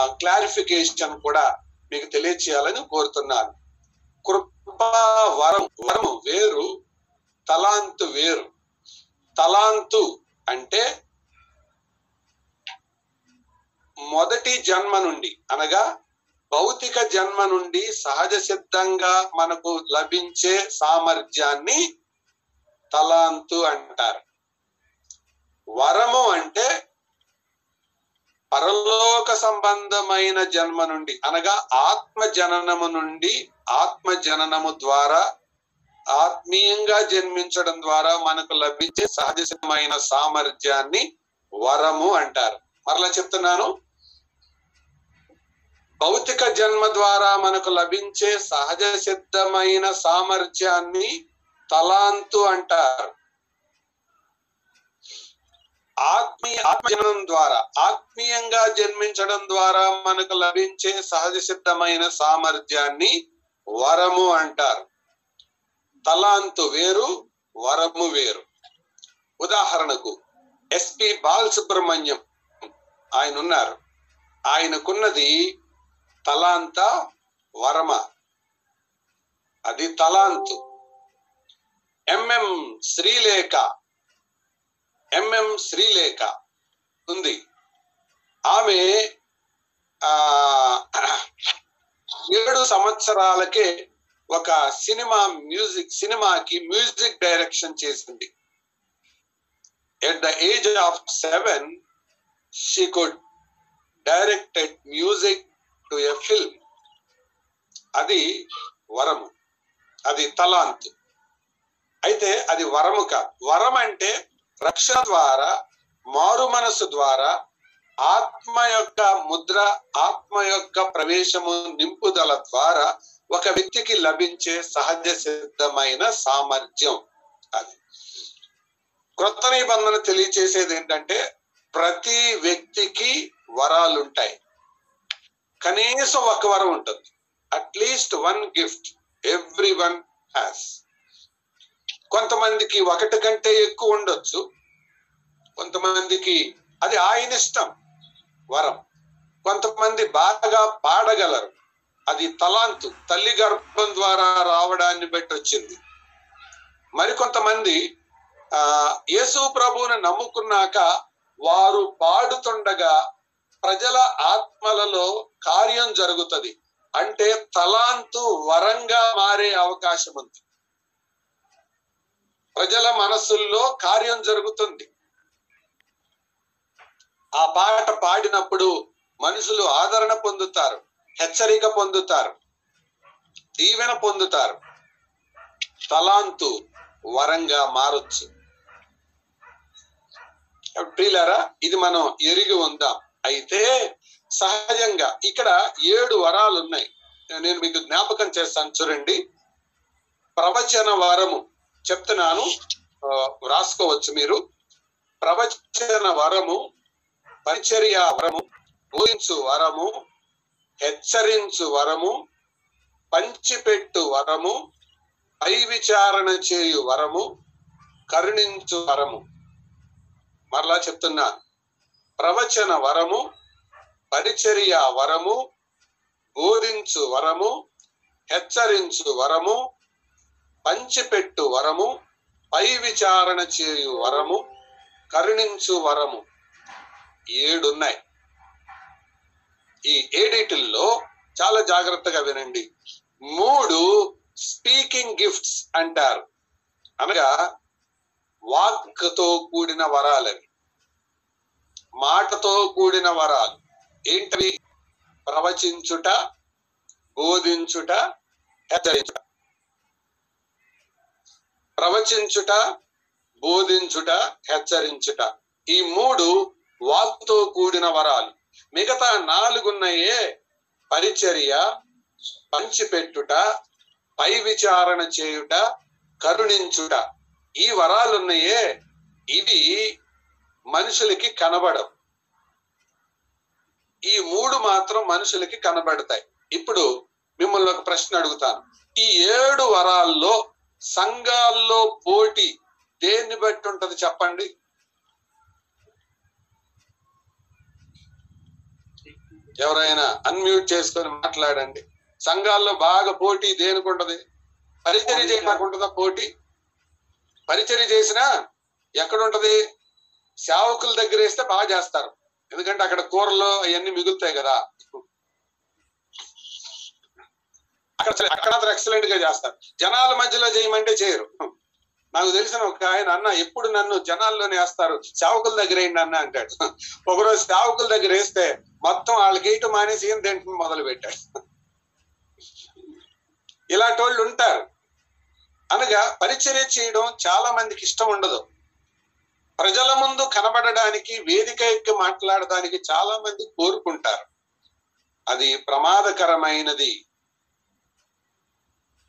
క్లారిఫికేషన్ కూడా మీకు తెలియచేయాలని కోరుతున్నాను. కృపా వరం వరము వేరు తలాంతు వేరు. తలాంతు అంటే మొదటి జన్మ నుండి అనగా భౌతిక జన్మ నుండి సహజ సిద్ధంగా మనకు లభించే సామర్థ్యాన్ని తలాంతు అంటారు. వరము అంటే పరలోక సంబంధమైన జన్మ నుండి అనగా ఆత్మ జననము నుండి ఆత్మ జననము ద్వారా ఆత్మీయంగా జన్మించడం ద్వారా మనకు లభించే సహజమైన సామర్థ్యాన్ని వరము అంటారు. మరలా చెప్తున్నాను భౌతిక జన్మ ద్వారా మనకు లభించే సహజ సిద్ధమైన సామర్థ్యాన్ని తలాంతు అంటారు. ఆత్మీయ ఆత్మజనం ద్వారా ఆత్మీయంగా జన్మించడం ద్వారా మనకు లభించే సహజ సిద్ధమైన సామర్థ్యాన్ని వరము అంటారు. తలాంతు వేరు వరము వేరు. ఉదాహరణకు ఎస్పి బాలసుబ్రహ్మణ్యం ఆయన ఉన్నారు ఆయనకున్నది తలాంత వరమ. అది తలాంతు. ఎంఎం శ్రీలేఖ. ఎంఎం శ్రీలేఖ ఉంది. ఆమె ఏడు సంవత్సరాలకే ఒక సినిమా మ్యూజిక్ సినిమాకి మ్యూజిక్ డైరెక్షన్ చేసింది. At the age of seven she could directed music to a film అది వరము. అది తలాంతు. అయితే అది వరము కాదు. వరం అంటే రక్షణ ద్వారా మారు మనసు ద్వారా ఆత్మ యొక్క ముద్ర ఆత్మ యొక్క ప్రవేశము నింపుదల ద్వారా ఒక వ్యక్తికి లభించే సహజ సిద్ధమైన సామర్థ్యం అది. క్రొత్త నిబంధన తెలియచేసేది ఏంటంటే ప్రతి వ్యక్తికి వరాలుంటాయి. కనీసం ఒక వరం ఉంటుంది. At least one gift every one has కొంతమందికి ఒకటి కంటే ఎక్కువ ఉండొచ్చు. కొంతమందికి అది ఆయన ఇష్టం వరం. కొంతమంది బాగా పాడగలరు. అది తలాంతు తల్లి గర్భం ద్వారా రావడాన్ని బట్టి వచ్చింది. మరికొంతమంది ఆ యేసు ప్రభువుని నమ్ముకున్నాక వారు పాడుతుండగా ప్రజల ఆత్మలలో కార్యం జరుగుతుంది. అంటే తలాంతు వరంగా మారే అవకాశం ఉంది. ప్రజల మనసుల్లో కార్యం జరుగుతుంది. ఆ పాట పాడినప్పుడు మనుషులు ఆదరణ పొందుతారు హెచ్చరిక పొందుతారు దీవెన పొందుతారు. తలాంతు వరంగా మారొచ్చు. ప్రియులారా ఇది మనం ఎరిగి ఉందాం. అయితే సహజంగా ఇక్కడ ఏడు వరాలు ఉన్నాయి. నేను మీకు జ్ఞాపకం చేస్తాను చూడండి. ప్రవచన వరము చెప్తున్నాను. వ్రాసుకోవచ్చు రాసుకోవచ్చు మీరు. ప్రవచన వరము పరిచర్య వరము ఊహించు వరము హెచ్చరించు వరము పంచిపెట్టు వరము పై విచారణ చేయు వరము కరుణించు వరము. మరలా చెప్తున్నాను ప్రవచన వరము పరిచర్య వరము బోధించు వరము హెచ్చరించు వరము పంచిపెట్టు వరము పై విచారణ చేయు వరము కరుణించు వరము. ఏడున్నాయి. ఈ ఏడిటిల్లో చాలా జాగ్రత్తగా వినండి. మూడు స్పీకింగ్ గిఫ్ట్స్ అంటారు. అనగా వాక్తో కూడిన వరాలవి మాటతో కూడిన వరాలు. ఏంటవి? ప్రవచించుట బోధించుట హెచ్చరించుట. ప్రవచించుట బోధించుట హెచ్చరించుట. ఈ మూడు వాక్తో కూడిన వరాలు. మిగతా నాలుగున్నయే పరిచర్య పంచిపెట్టుట పై విచారణ చేయుట కరుణించుట. ఈ వరాలున్నాయే ఇవి మనుషులకి కనబడవు. ఈ మూడు మాత్రం మనుషులకి కనబడతాయి. ఇప్పుడు మిమ్మల్ని ఒక ప్రశ్న అడుగుతాను. ఈ ఏడు వరాల్లో సంఘాల్లో పోటీ దేన్ని బట్టి ఉంటది చెప్పండి? ఎవరైనా అన్మ్యూట్ చేసుకొని మాట్లాడండి. సంఘాల్లో బాగా పోటీ దేనికి ఉంటది? పరిచర్య చేయడానికి ఉంటుందా పోటీ? పరిచర్య చేసినా ఎక్కడ ఉంటది? సేవకుల దగ్గర వేస్తే బాగా చేస్తారు. ఎందుకంటే అక్కడ కూరలు అవన్నీ మిగులుతాయి కదా. అక్కడ అక్కడ ఎక్సలెంట్గా చేస్తారు. జనాల మధ్యలో చేయమంటే చేయరు. నాకు తెలిసిన ఒక ఆయన అన్న ఎప్పుడు నన్ను జనాల్లోనే వేస్తారు? సేవకుల దగ్గర ఏంటి అన్న అంటాడు. ఒకరోజు సేవకుల దగ్గర వేస్తే మొత్తం వాళ్ళకి వేయటం మానేసి ఏం తింటం మొదలు పెట్టాడు ఇలాంటి వాళ్ళు ఉంటారు. అనగా పరిచర్య చేయడం చాలా మందికి ఇష్టం ఉండదు. ప్రజల ముందు కనబడడానికి వేదిక ఎక్కి మాట్లాడడానికి చాలా మంది కోరుకుంటారు. అది ప్రమాదకరమైనది.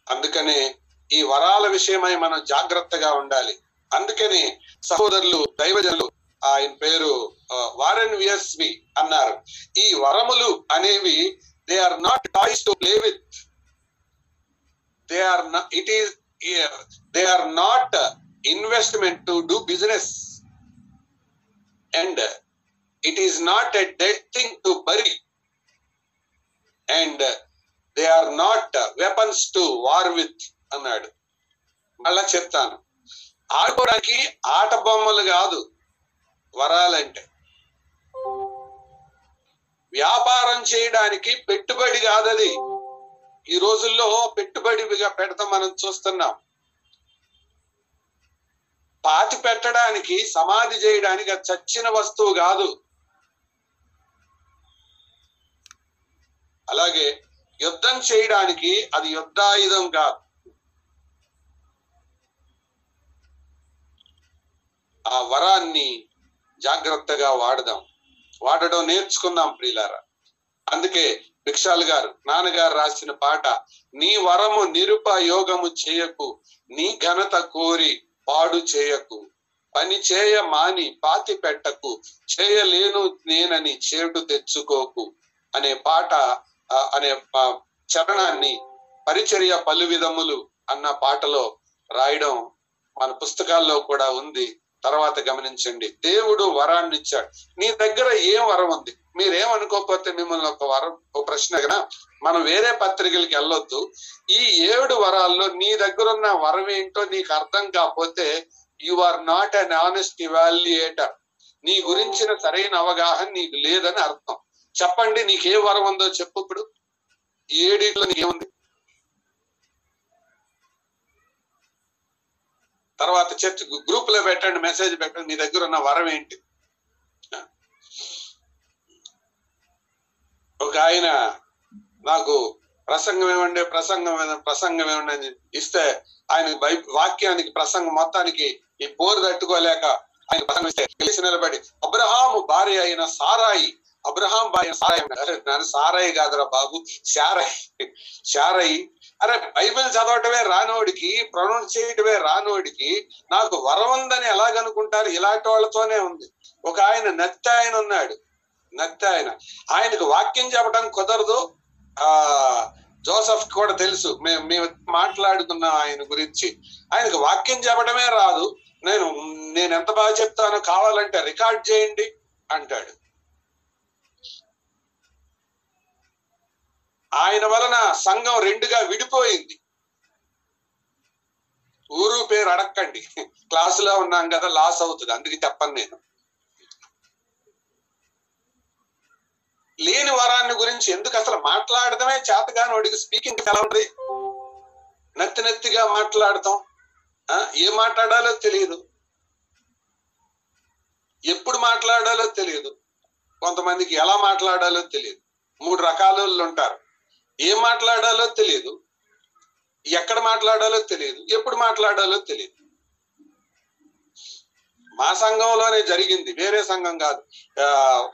అందుకనే ఈ వరాల విషయమై మనం జాగ్రత్తగా ఉండాలి. అందుకని సహోదరులు దైవజనులు ఆయన పేరు వారెన్ విఎస్వి అన్నారు. ఈ వరములు అనేవి they are not toys to play with they are it is they are not investment to do business and it is not a dead thing to bury and they are not weapons to war with అన్నాడు. మళ్ళా చెప్తాను. ఆడుకోవడానికి ఆట బొమ్మలు కాదు వరాలంటే వ్యాపారం చేయడానికి పెట్టుబడి కాదది. ఈ రోజుల్లో పెట్టుబడిగా పెడతాం మనం చూస్తున్నాం. పాతి పెట్టడానికి సమాధి చేయడానికి అది చచ్చిన వస్తువు కాదు. అలాగే యుద్ధం చేయడానికి అది యుద్ధాయుధం కాదు. ఆ వరాన్ని జాగ్రత్తగా వాడదాం. వాడడం నేర్చుకుందాం ప్రియులారా. అందుకే భిక్షాలు గారు నాన్నగారు రాసిన పాట నీ వరము నిరుపయోగము చేయకు నీ ఘనత కోరి పాడు చేయకు. పని చేయ మాని పాతి పెట్టకు. చేయలేను నేనని చేటు తెచ్చుకోకు. అనే పాట అనే చరణాన్ని పరిచర్య పలు విధములు అన్న పాటలో రాయడం మన పుస్తకాల్లో కూడా ఉంది. తర్వాత గమనించండి. దేవుడు వరాన్ని ఇచ్చాడు. నీ దగ్గర ఏం వరం ఉంది? మీరేమనుకోకపోతే మిమ్మల్ని ఒక వరం ఒక ప్రశ్న కదా మనం వేరే పత్రికలకి వెళ్ళొద్దు. ఈ ఏడు వరాల్లో నీ దగ్గర ఉన్న వరం ఏంటో నీకు అర్థం కాకపోతే you are not an honest evaluator నీ గురించిన సరైన అవగాహన నీకు లేదని అర్థం. చెప్పండి నీకు వరం ఉందో చెప్పు ఇప్పుడు. ఏడిట్లో నీకేముంది? తర్వాత చర్చ్ గ్రూప్లో పెట్టండి మెసేజ్ పెట్టండి నీ దగ్గర ఉన్న వరం ఏంటి? ఒక ఆయన నాకు ప్రసంగం ఏమండి ప్రసంగం ప్రసంగం ఏమండి ఇస్తే ఆయన బై వాక్యానికి ప్రసంగం మొత్తానికి ఈ పోరు తట్టుకోలేక ఆయన ప్రసంగం ఇస్తే తెలిసి నిలబడి అబ్రహాము భార్య అయిన సారాయి అబ్రహాం భార్య సారాయి సారాయి కాదురా బాబు శారాయి శారాయి అరే బైబిల్ చదవటమే రానోడికి ప్రొనౌన్స్ చేయటమే రానోడికి నాకు వరం ఉందని ఎలాగనుకుంటారు ఇలాంటి వాళ్ళతోనే ఉంది. ఒక ఆయన నత్త ఆయన ఉన్నాడు. నత్త ఆయన. ఆయనకు వాక్యం చెప్పడం కుదరదు. ఆ జోసఫ్ కూడా తెలుసు. మేము మేము మాట్లాడుకున్నాం ఆయన గురించి. ఆయనకు వాక్యం చెప్పడమే రాదు. నేను నేను ఎంత బాగా చెప్తానో కావాలంటే రికార్డ్ చేయండి అంటాడు. ఆయన వలన సంఘం రెండుగా విడిపోయింది. ఊరు పేరు అడక్కండి. క్లాసులో ఉన్నాం కదా లాస్ అవుతుంది. అందుకే చెప్పను నేను. లేని వరాన్ని గురించి ఎందుకు అసలు మాట్లాడడమే చేతగాని వాడికి స్పీకింగ్ ఎలా ఉంది? నత్తి నత్తిగా మాట్లాడతాం ఏ ఏం మాట్లాడాలో తెలియదు. ఎప్పుడు మాట్లాడాలో తెలియదు. కొంతమందికి ఎలా మాట్లాడాలో తెలియదు. మూడు రకాల ఉంటారు. ఏం మాట్లాడాలో తెలియదు ఎక్కడ మాట్లాడాలో తెలియదు ఎప్పుడు మాట్లాడాలో తెలియదు మా సంఘంలోనే జరిగింది. వేరే సంఘం కాదు.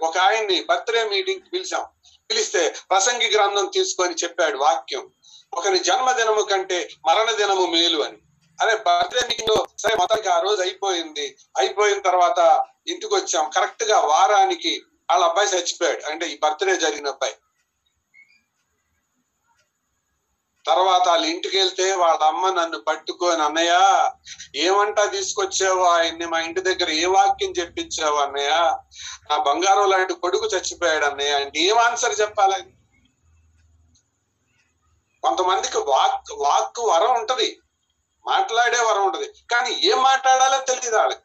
ఒక ఆయన్ని బర్త్డే మీటింగ్ పిలిచాం. పిలిస్తే ప్రసంగి గ్రంథం తీసుకొని చెప్పాడు వాక్యం. ఒకరి జన్మదినము కంటే మరణ దినము మేలు అని. అరే బర్త్డే మీటింగ్లో సరే మొత్తానికి ఆ రోజు అయిపోయింది. అయిపోయిన తర్వాత ఇంటికి వచ్చాం. కరెక్ట్గా వారానికి వాళ్ళ అబ్బాయి చచ్చిపోయాడు. అంటే ఈ బర్త్డే జరిగిన అబ్బాయి. తర్వాత వాళ్ళ ఇంటికి వెళ్తే వాళ్ళ అమ్మ నన్ను పట్టుకొని అన్నయ్య ఏమంటా తీసుకొచ్చావు? ఆయన్ని మా ఇంటి దగ్గర ఏ వాక్యం చెప్పించావు అన్నయ్య? నా బంగారం లాంటి కొడుకు చచ్చిపోయాడు అన్నయ్య. అంటే ఏం ఆన్సర్ చెప్పాలని కొంతమందికి వాక్ వాక్ వరం ఉంటది. మాట్లాడే వరం ఉంటది. కానీ ఏం మాట్లాడాలో తెలియదు వాళ్ళకి.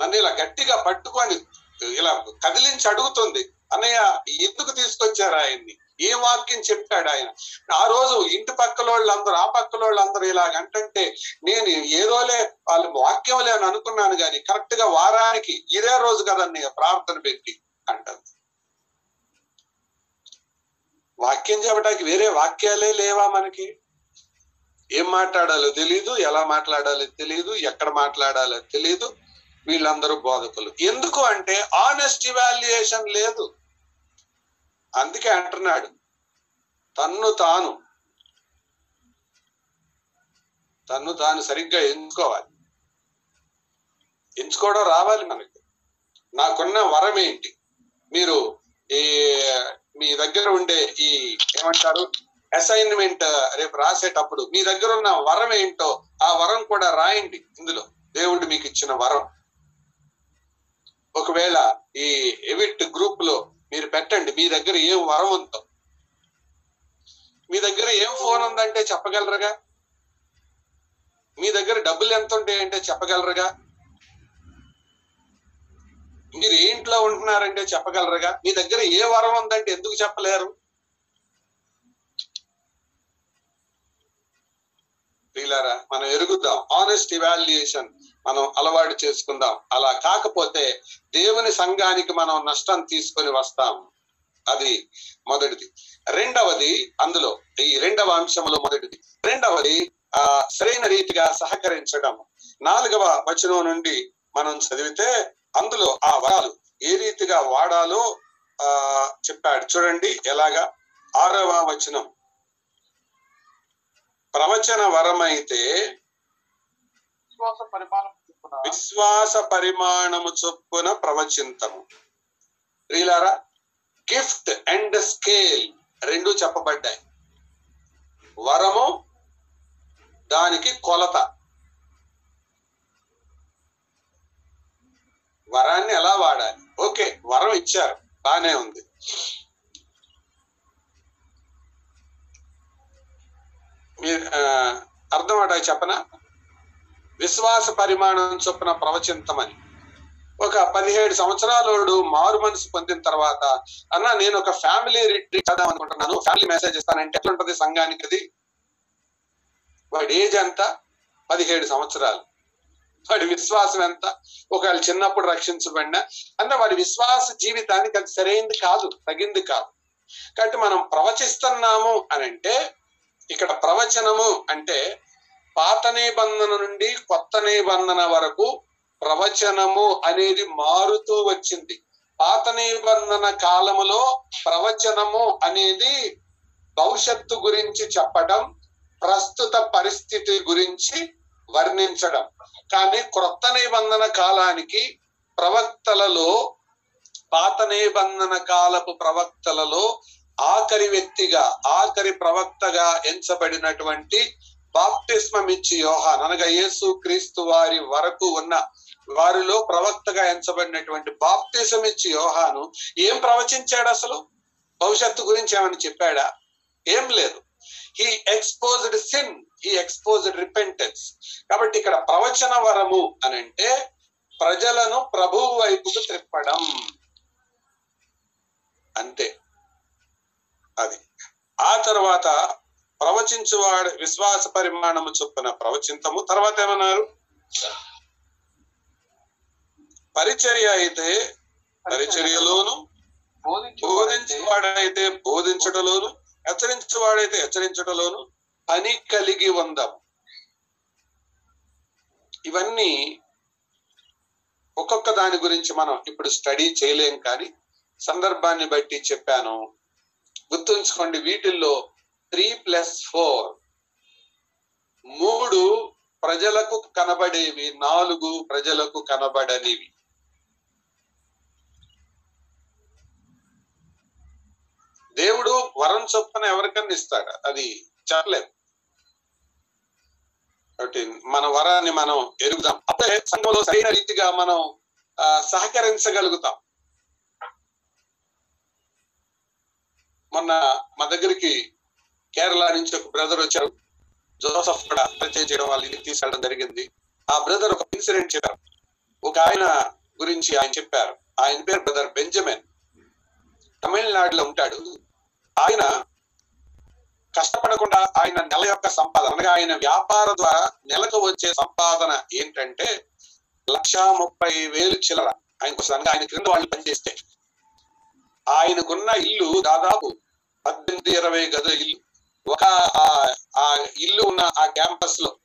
నన్ను ఇలా గట్టిగా పట్టుకొని ఇలా కదిలించి అడుగుతుంది అన్నయ్య ఎందుకు తీసుకొచ్చారు ఆయన్ని? ఏ వాక్యం చెప్పాడు ఆయన? ఆ రోజు ఇంటి పక్కల వాళ్ళందరూ ఆ పక్కల వాళ్ళందరూ ఇలాగంటే నేను ఏదోలే వాళ్ళు వాక్యంలే అని అనుకున్నాను కానీ కరెక్ట్గా వారానికి ఇదే రోజు కదండి ప్రార్థన పెట్టి అంటుంది వాక్యం చెప్పడానికి వేరే వాక్యాలే లేవా మనకి? ఏం మాట్లాడాలో తెలియదు ఎలా మాట్లాడాలో తెలియదు ఎక్కడ మాట్లాడాలో తెలియదు వీళ్ళందరూ బోధకులు. ఎందుకు అంటే ఆనెస్ట్ ఇవాల్యుయేషన్ లేదు. అందుకే అంటున్నాడు తన్ను తాను తన్ను తాను సరిగ్గా ఎంచుకోవాలి. ఎంచుకోవడం రావాలి మనకి. నాకున్న వరం ఏంటి? మీరు ఈ మీ దగ్గర ఉండే ఈ ఏమంటారు అసైన్మెంట్ రేపు రాసేటప్పుడు మీ దగ్గర ఉన్న వరం ఏంటో ఆ వరం కూడా రాయండి ఇందులో. దేవుడు మీకు ఇచ్చిన వరం. ఒకవేళ ఈ ఎవిట్ గ్రూప్లో మీరు పెట్టండి. మీ దగ్గర ఏం వరం ఉందో. మీ దగ్గర ఏం ఫోన్ ఉందంటే చెప్పగలరుగా? మీ దగ్గర డబ్బులు ఎంత ఉంటాయంటే చెప్పగలరుగా? మీరు ఏ ఇంట్లో ఉంటున్నారంటే చెప్పగలరుగా? మీ దగ్గర ఏ వరం ఉందంటే ఎందుకు చెప్పలేరు? ప్రియులారా మనం ఎరుగుద్దాం. ఆనెస్ట్ ఇవాల్యుయేషన్ మనం అలవాటు చేసుకుందాం. అలా కాకపోతే దేవుని సంఘానికి మనం నష్టం తీసుకొని వస్తాం. అది మొదటిది. రెండవది అందులో ఈ రెండవ అంశంలో మొదటిది. రెండవది ఆ సరైన రీతిగా సహకరించడం. నాలుగవ వచనం నుండి మనం చదివితే అందులో ఆ వరాలు ఏ రీతిగా వాడాలో ఆ చెప్పాడు. చూడండి ఎలాగా. ఆరవ వచనం. ప్రవచన వరమైతే విశ్వాస పరిమాణం చొప్పున విశ్వాస పరిమాణము చొప్పున ప్రవచింతము. రీలారా గిఫ్ట్ అండ్ స్కేల్ రెండు చెప్పబడ్డాయి. వరము దానికి కొలత. వరాన్ని ఎలా వాడాలి? ఓకే వరం ఇచ్చారు. బానే ఉంది. మీరు అర్థం అట చెప్పనా? విశ్వాస పరిమాణం చొప్పున ప్రవచింతమని. ఒక పదిహేడు సంవత్సరాలోడు మారు మనసు పొందిన తర్వాత అన్న నేను ఒక ఫ్యామిలీ రిట్రీట్ చేద్దాం అనుకుంటున్నాను. ఫ్యామిలీ మెసేజ్ ఇస్తానంటే ఉంటుంది సంఘానికి అది? వాడి ఏజ్ ఎంత? పదిహేడు సంవత్సరాలు. వాడి విశ్వాసం ఎంత? ఒకవేళ చిన్నప్పుడు రక్షించబడినా అంటే వాడి విశ్వాస జీవితానికి అది సరైంది కాదు తగింది కాదు. కాబట్టి మనం ప్రవచిస్తున్నాము అని అంటే ఇక్కడ ప్రవచనము అంటే పాత నిబంధన నుండి కొత్త నిబంధన వరకు ప్రవచనము అనేది మారుతూ వచ్చింది. పాత నిబంధన కాలములో ప్రవచనము అనేది భవిష్యత్తు గురించి చెప్పడం ప్రస్తుత పరిస్థితి గురించి వర్ణించడం. కానీ క్రొత్త నిబంధన కాలానికి ప్రవక్తలలో పాత నిబంధన కాలపు ప్రవక్తలలో ఆఖరి వ్యక్తిగా ఆఖరి ప్రవక్తగా ఎంచబడినటువంటి బాప్టిస్మం ఇచ్చి యోహాన్. అనగా యేసు క్రీస్తు వారి వరకు ఉన్న వారిలో ప్రవక్తగా ఎంచబడినటువంటి బాప్తిజం ఇచ్చి యోహాను ఏం ప్రవచించాడు అసలు? భవిష్యత్తు గురించి ఏమని చెప్పాడా? ఏం లేదు. He exposed sin he exposed repentance కాబట్టి ఇక్కడ ప్రవచన వరము అని అంటే ప్రజలను ప్రభువు వైపుకు త్రిప్పడం అంతే. అది. ఆ తర్వాత ప్రవచించువాడు విశ్వాస పరిమాణము చొప్పున ప్రవచింతము తర్వాత ఏమన్నారు? పరిచర్య అయితే పరిచర్యలోను బోధించువాడైతే బోధించటలోను హెచ్చరించువాడైతే హెచ్చరించటలోను పని కలిగి ఉందాం ఇవన్నీ ఒక్కొక్క దాని గురించి మనం ఇప్పుడు స్టడీ చేయలేం కానీ సందర్భాన్ని బట్టి చెప్పాను. గుర్తుంచుకోండి వీటిల్లో త్రీ ప్లస్ ఫోర్. మూడు ప్రజలకు కనబడేవి నాలుగు ప్రజలకు కనబడనివి. దేవుడు వరం చొప్పున ఎవరికన్నా ఇస్తాడు? అది చెప్పలేం. కాబట్టి మన వరాన్ని మనం ఎరుగుదాం. అప్పుడే సంఘంలో సరైన రీతిగా మనం సహకరించగలుగుతాం. మొన్న మా దగ్గరికి కేరళ నుంచి ఒక బ్రదర్ వచ్చారు. జోసఫ్ కూడా పరిచయం చేయడం వాళ్ళ ఇంటికి తీసుకెళ్ళడం జరిగింది. ఆ బ్రదర్ ఒక ఇన్సిడెంట్ చెప్పారు. ఒక ఆయన గురించి ఆయన చెప్పారు. ఆయన పేరు బ్రదర్ బెంజమిన్ తమిళనాడులో ఉంటాడు. ఆయన కష్టపడకుండా ఆయన నెల యొక్క సంపాదన అనగా ఆయన వ్యాపార ద్వారా నెలకు వచ్చే సంపాదన ఏంటంటే లక్ష ముప్పై వేలు చిల్లర. ఆయనకు వస్తుంది ఆయన క్రింద వాళ్ళు పనిచేస్తే. ఆయనకున్న ఇల్లు దాదాపు పద్దెనిమిది ఇరవై గదుల ఇల్లు. ఒక ఆ- ఇల్లు ఉన్న ఆ క్యాంపస్లో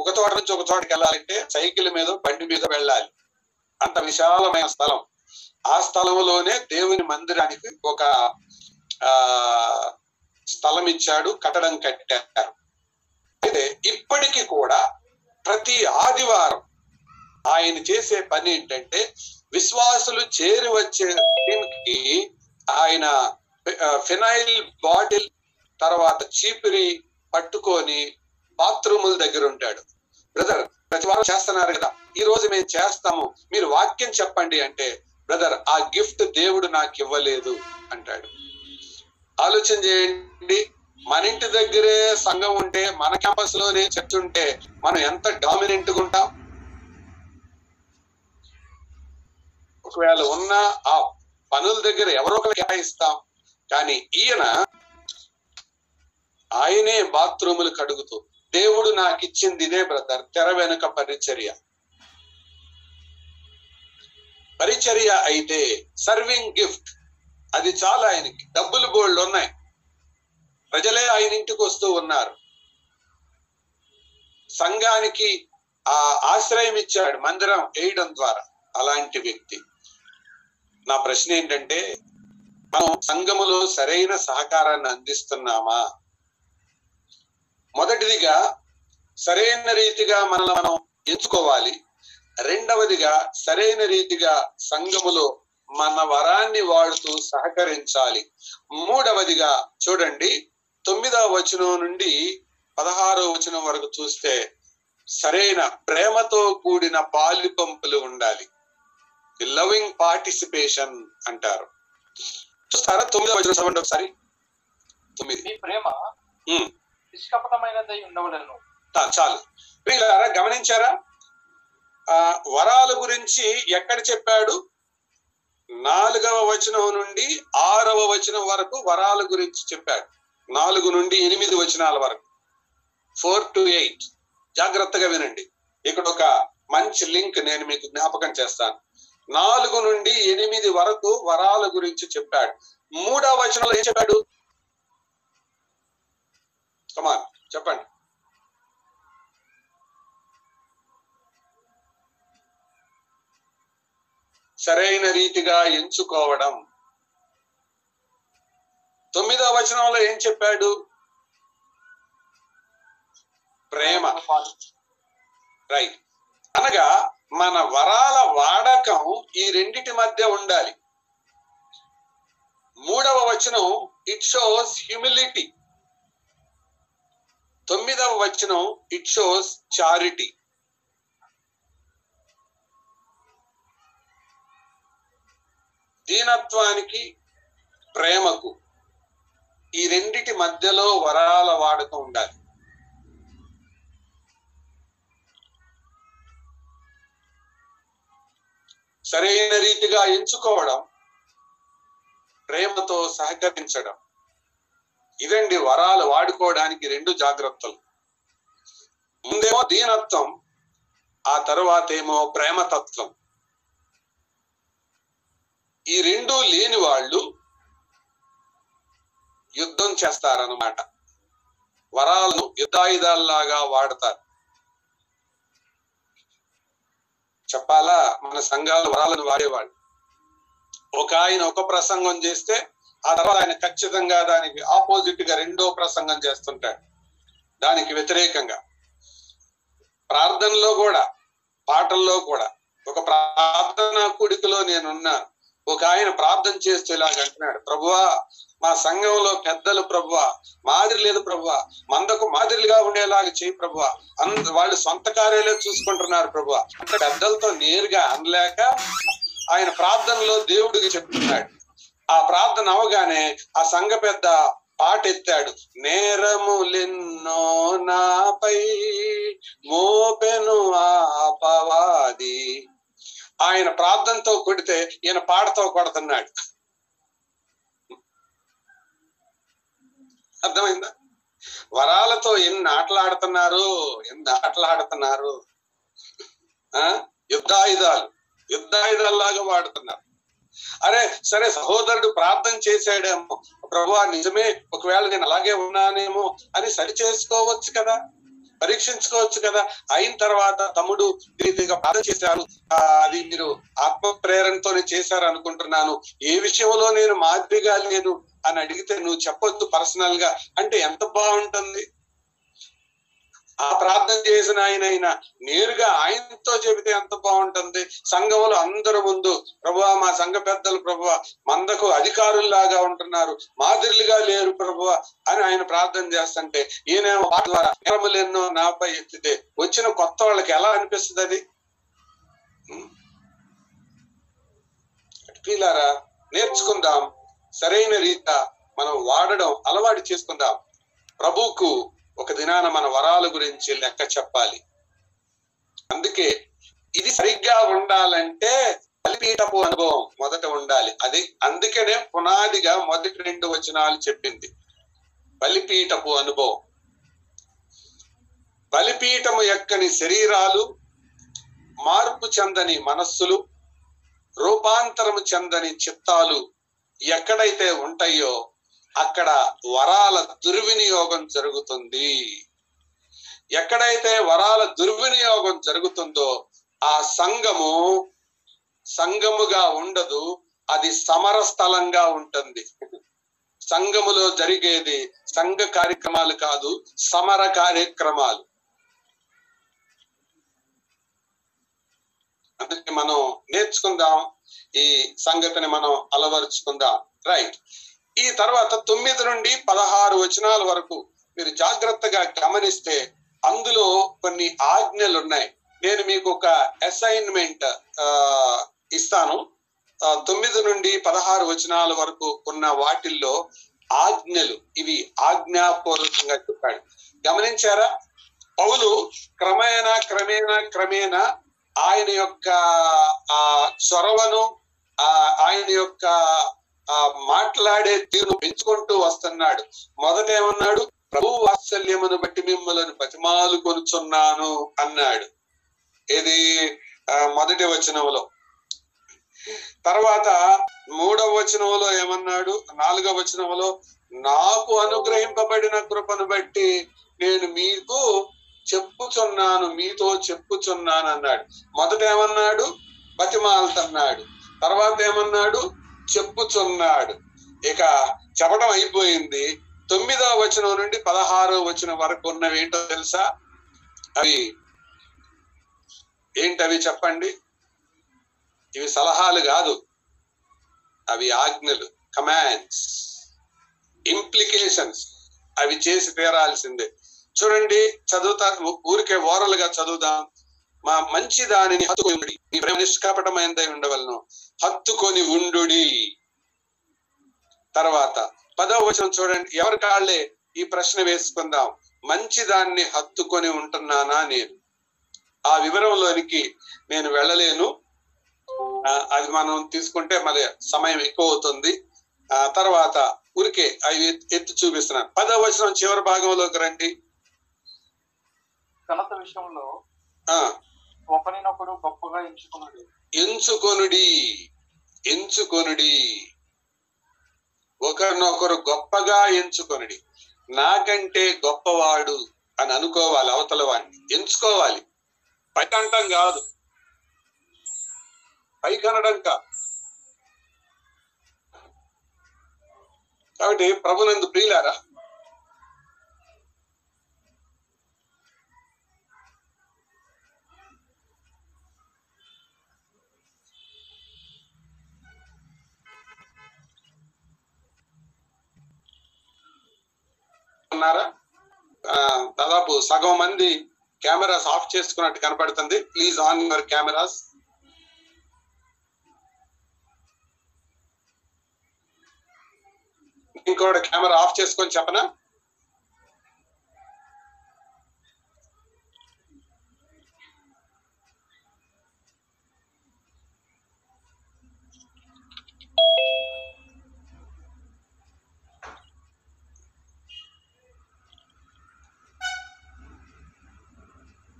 ఒక చోట నుంచి ఒక చోటకి వెళ్ళాలంటే సైకిల్ మీద బండి మీద వెళ్ళాలి. అంత విశాలమైన స్థలం. ఆ స్థలంలోనే దేవుని మందిరానికి ఒక ఆ స్థలం ఇచ్చాడు కట్టడం కట్టారు. అయితే ఇప్పటికీ కూడా ప్రతి ఆదివారం ఆయన చేసే పని ఏంటంటే విశ్వాసులు చేరి వచ్చే ఆయన ఫినైల్ బాటిల్ తర్వాత చీపిరి పట్టుకొని బాత్రూముల దగ్గర ఉంటాడు. బ్రదర్ ప్రతి వారం చేస్తున్నారు కదా. ఈ రోజు మేము చేస్తాము. మీరు వాక్యం చెప్పండి అంటే బ్రదర్ ఆ గిఫ్ట్ దేవుడు నాకు ఇవ్వలేదు అంటాడు. ఆలోచన చేయండి. మన ఇంటి దగ్గరే సంఘం ఉంటే మన క్యాంపస్లోనే చర్చ్ ఉంటే మనం ఎంత డామినెంట్గా ఉంటాం? ఒకవేళ ఉన్న ఆ పనుల దగ్గర ఎవరో ఒకరు కేటాయిస్తాం. కానీ ఈయన ఆయనే బాత్రూములు కడుగుతూ దేవుడు నాకు ఇచ్చింది ఇదే బ్రదర్ తెర వెనుక పరిచర్య. పరిచర్య అయితే సర్వింగ్ గిఫ్ట్. అది చాలా ఆయనకి. డబ్బులు గోల్డ్ ఉన్నాయి ప్రజలే ఆయన ఇంటికి వస్తూ ఉన్నారు. సంఘానికి ఆ ఆశ్రయం ఇచ్చాడు మందిరం వేయడం ద్వారా అలాంటి వ్యక్తి. నా ప్రశ్న ఏంటంటే మనం సంఘములో సరైన సహకారాన్ని అందిస్తున్నామా? మొదటిదిగా సరైన రీతిగా మనల్ని మనం ఎంచుకోవాలి. రెండవదిగా సరైన రీతిగా సంఘములో మన వరాన్ని వాడుతూ సహకరించాలి. మూడవదిగా చూడండి తొమ్మిదవ వచనం నుండి పదహారో వచనం వరకు చూస్తే సరైన ప్రేమతో కూడిన పాలి పంపులు ఉండాలి లవింగ్ పార్టిసిపేషన్ అంటారు. చూస్తారా? తొమ్మిదవ వచనం ఒకసారి. తొమ్మిది. ప్రేమ. నిష్కపటమైనదై ఉండవలను. చాలు. వీళ్ళారా గమనించారా? ఆ వరాల గురించి ఎక్కడ చెప్పాడు? నాలుగవ వచనం నుండి ఆరవ వచనం వరకు వరాల గురించి చెప్పాడు. నాలుగు నుండి ఎనిమిది వచనాల వరకు. ఫోర్ టు ఎయిట్ జాగ్రత్తగా వినండి. ఇక్కడ ఒక మంచి లింక్ నేను మీకు జ్ఞాపకం చేస్తాను. నాలుగు నుండి ఎనిమిది వరకు వరాల గురించి చెప్పాడు. మూడవ వచనంలో ఏం చెప్పాడు? కమాన్ చెప్పండి. సరైన రీతిగా ఎంచుకోవడం. తొమ్మిదవ వచనంలో ఏం చెప్పాడు? ప్రేమ. రైట్ అనగా మన వరాల వాడకం ఈ రెండిటి మధ్య ఉండాలి. మూడవ వచనం ఇట్ షోస్ హ్యూమిలిటీ తొమ్మిదవ వచనం ఇట్ షోస్ చారిటీ దీనత్వానికి ప్రేమకు ఈ రెండిటి మధ్యలో వరాల వాడకం ఉండాలి. సరైన రీతిగా ఎంచుకోవడం ప్రేమతో సహకరించడం. ఇదండి వరాలు వాడుకోవడానికి రెండు జాగ్రత్తలు. ముందేమో దీనత్వం ఆ తర్వాత ఏమో ప్రేమతత్వం. ఈ రెండు లేని వాళ్ళు యుద్ధం చేస్తారన్నమాట. వరాలను యుద్ధాయుధాల్లాగా వాడతారు. చెప్పాలా? మన సంఘాలు వరాలను వాడేవాళ్ళు. ఒక ఆయన ఒక ప్రసంగం చేస్తే ఆ తర్వాత ఆయన ఖచ్చితంగా దానికి ఆపోజిట్గా రెండో ప్రసంగం చేస్తుంటాడు. దానికి వ్యతిరేకంగా. ప్రార్థనలో కూడా పాటల్లో కూడా ఒక ప్రార్థనా కూడికలో నేనున్నాను. ఒక ఆయన ప్రార్థన చేస్తూ ఇలాగ అంటున్నాడు ప్రభువా మా సంఘంలో పెద్దలు ప్రభువ మాదిరి లేదు ప్రభువ మందకు మాదిరిగా ఉండేలాగా చేయి ప్రభువ అంద వాళ్ళు సొంత కార్యాలే చూసుకుంటున్నారు ప్రభువ. అంత పెద్దలతో నేరుగా అనలేక ఆయన ప్రార్థనలో దేవుడికి చెప్తున్నాడు. ఆ ప్రార్థన అవగానే ఆ సంఘ పెద్ద పాట ఎత్తాడు నేరములెన్నో నాపై మోపెను ఆపవాది. ఆయన ప్రార్థనతో కొడితే ఈయన పాటతో కొడుతున్నాడు. అర్థమైందా? వరాలతో ఎన్ని ఆటలాడుతున్నారు? ఎన్ని ఆటలాడుతున్నారు? ఆ? యుద్ధాయుధాలు. యుద్ధాయుధాల్లాగా వాడుతున్నారు. అరే సరే సహోదరుడు ప్రార్థన చేశాడేమో. ప్రభు నిజమే ఒకవేళ నేను అలాగే ఉన్నానేమో అని సరి చేసుకోవచ్చు కదా? పరీక్షించుకోవచ్చు కదా? అయిన తర్వాత తమ్ముడు రీతిగా ప్రార్థన చేశారు. అది మీరు ఆత్మ ప్రేరణతోనే చేశారు అనుకుంటున్నాను ఏ విషయంలో నేను మాదిరిగా లేను అని అడిగితే నువ్వు చెప్పొద్దు పర్సనల్గా అంటే ఎంత బాగుంటుంది? ఆ ప్రార్థన చేసిన ఆయన అయినా నేరుగా ఆయనతో చెబితే ఎంత బాగుంటుంది. సంఘంలో అందరి ముందు ప్రభువా మా సంఘ పెద్దలు ప్రభువా మందకు అధికారుల్లాగా ఉంటున్నారు. మాదిరిలుగా లేరు ప్రభువా అని ఆయన ప్రార్థన చేస్తుంటే ఈయన ద్వారా నేరములు ఎన్నో నాపై ఎత్తితే వచ్చిన కొత్త వాళ్ళకి ఎలా అనిపిస్తుంది అది? ప్రియులారా నేర్చుకుందాం. సరైన రీత మనం వాడడం అలవాటు చేసుకుందాం. ప్రభువుకు ఒక దినాన మన వరాల గురించి లెక్క చెప్పాలి. అందుకే ఇది సరిగ్గా ఉండాలంటే బలిపీఠపు అనుభవం మొదట ఉండాలి. అది అందుకనే పునాదిగా మొదటి రెండు వచనాలు చెప్పింది. బలిపీఠపు అనుభవం. బలిపీఠము ఎక్కని శరీరాలు మార్పు చెందని మనస్సులు రూపాంతరము చెందని చిత్తాలు ఎక్కడైతే ఉంటాయో అక్కడ వరాల దుర్వినియోగం జరుగుతుంది. ఎక్కడైతే వరాల దుర్వినియోగం జరుగుతుందో ఆ సంఘము సంఘముగా ఉండదు అది సమర స్థలంగా ఉంటుంది. సంఘములో జరిగేది సంఘ కార్యక్రమాలు కాదు సమర కార్యక్రమాలు. అందుకే మనం నేర్చుకుందాం ఈ సంగతిని మనం అలవరుచుకుందాం. రైట్. ఈ తర్వాత తొమ్మిది నుండి పదహారు వచనాల వరకు మీరు జాగ్రత్తగా గమనిస్తే అందులో కొన్ని ఆజ్ఞలు ఉన్నాయి నేను మీకు ఒక అసైన్మెంట్ ఇస్తాను. తొమ్మిది నుండి పదహారు వచనాల వరకు ఉన్న వాటిల్లో ఆజ్ఞలు ఇవి ఆజ్ఞాపూర్వకంగా చెప్పాడు. గమనించారా? పౌలు క్రమేణా క్రమేణా క్రమేణా ఆయన యొక్క ఆ చొరవను ఆ ఆయన యొక్క ఆ మాట్లాడే తీరు పెంచుకుంటూ వస్తున్నాడు. మొదట ఏమన్నాడు? ప్రభు వాత్సల్యమును బట్టి మిమ్మల్ని బతిమాలు కొనుచున్నాను అన్నాడు. ఇది మొదటి వచనంలో. తర్వాత మూడవ వచనంలో ఏమన్నాడు? నాలుగవ వచనంలో నాకు అనుగ్రహింపబడిన కృపను బట్టి నేను మీకు చెప్పుచున్నాను మీతో చెప్పుచున్నాను అన్నాడు. మొదట ఏమన్నాడు? బతిమాలతన్నాడు. తర్వాత ఏమన్నాడు? చెప్పుచున్నాడు. ఇక చెప్పడం అయిపోయింది. తొమ్మిదో వచనం నుండి పదహారో వచనం వరకు ఉన్నవి ఏంటో తెలుసా? అవి ఏంటవి చెప్పండి? ఇవి సలహాలు కాదు. అవి ఆజ్ఞలు కమాండ్స్ ఇంప్లికేషన్స్. అవి చేసి తీరాల్సిందే. చూడండి చదువుతా ఊరికే ఓరల్గా చదువుదాం. మా మంచి దానిని హత్తుకొని ఉండుడి. మీ ప్రేమ నిష్కాపటమైనదై ఉండవలను. హత్తుకొని ఉండుడి. తర్వాత పదవ వచనం చూడండి. ఎవరి కాళ్ళే ఈ ప్రశ్న వేసుకుందాం. మంచి దాన్ని హత్తుకొని ఉంటున్నానా నేను? ఆ వివరంలోనికి నేను వెళ్ళలేను. అది మనం తీసుకుంటే మరి సమయం ఎక్కువ అవుతుంది ఆ తర్వాత ఉరికే అవి ఎత్తి- ఎత్తి చూపిస్తున్నాను. పదవ వచనం చివరి భాగంలోకి రండి. ఘనత విషయంలో ఆ ఒకరినొకడు గొప్పగా ఎంచుకున్నాడు ఎంచుకొనుడి ఎంచుకొనుడి. ఒకరినొకరు గొప్పగా ఎంచుకొనుడి. నాకంటే గొప్పవాడు అని అనుకోవాలి అవతల వాడిని ఎంచుకోవాలి. పైకంటం కాదు. పైకనడం కాదు. కాబట్టి ప్రభునందు ప్రియులారా ఉన్నారా? ఆ, దాదాపు సగం మంది కెమెరాస్ ఆఫ్ చేసుకున్నట్టు కనపడుతుంది. ప్లీజ్ ఆన్ యువర్ కెమెరాస్ ఇంకోటి కెమెరా ఆఫ్ చేసుకొని చెప్పనా?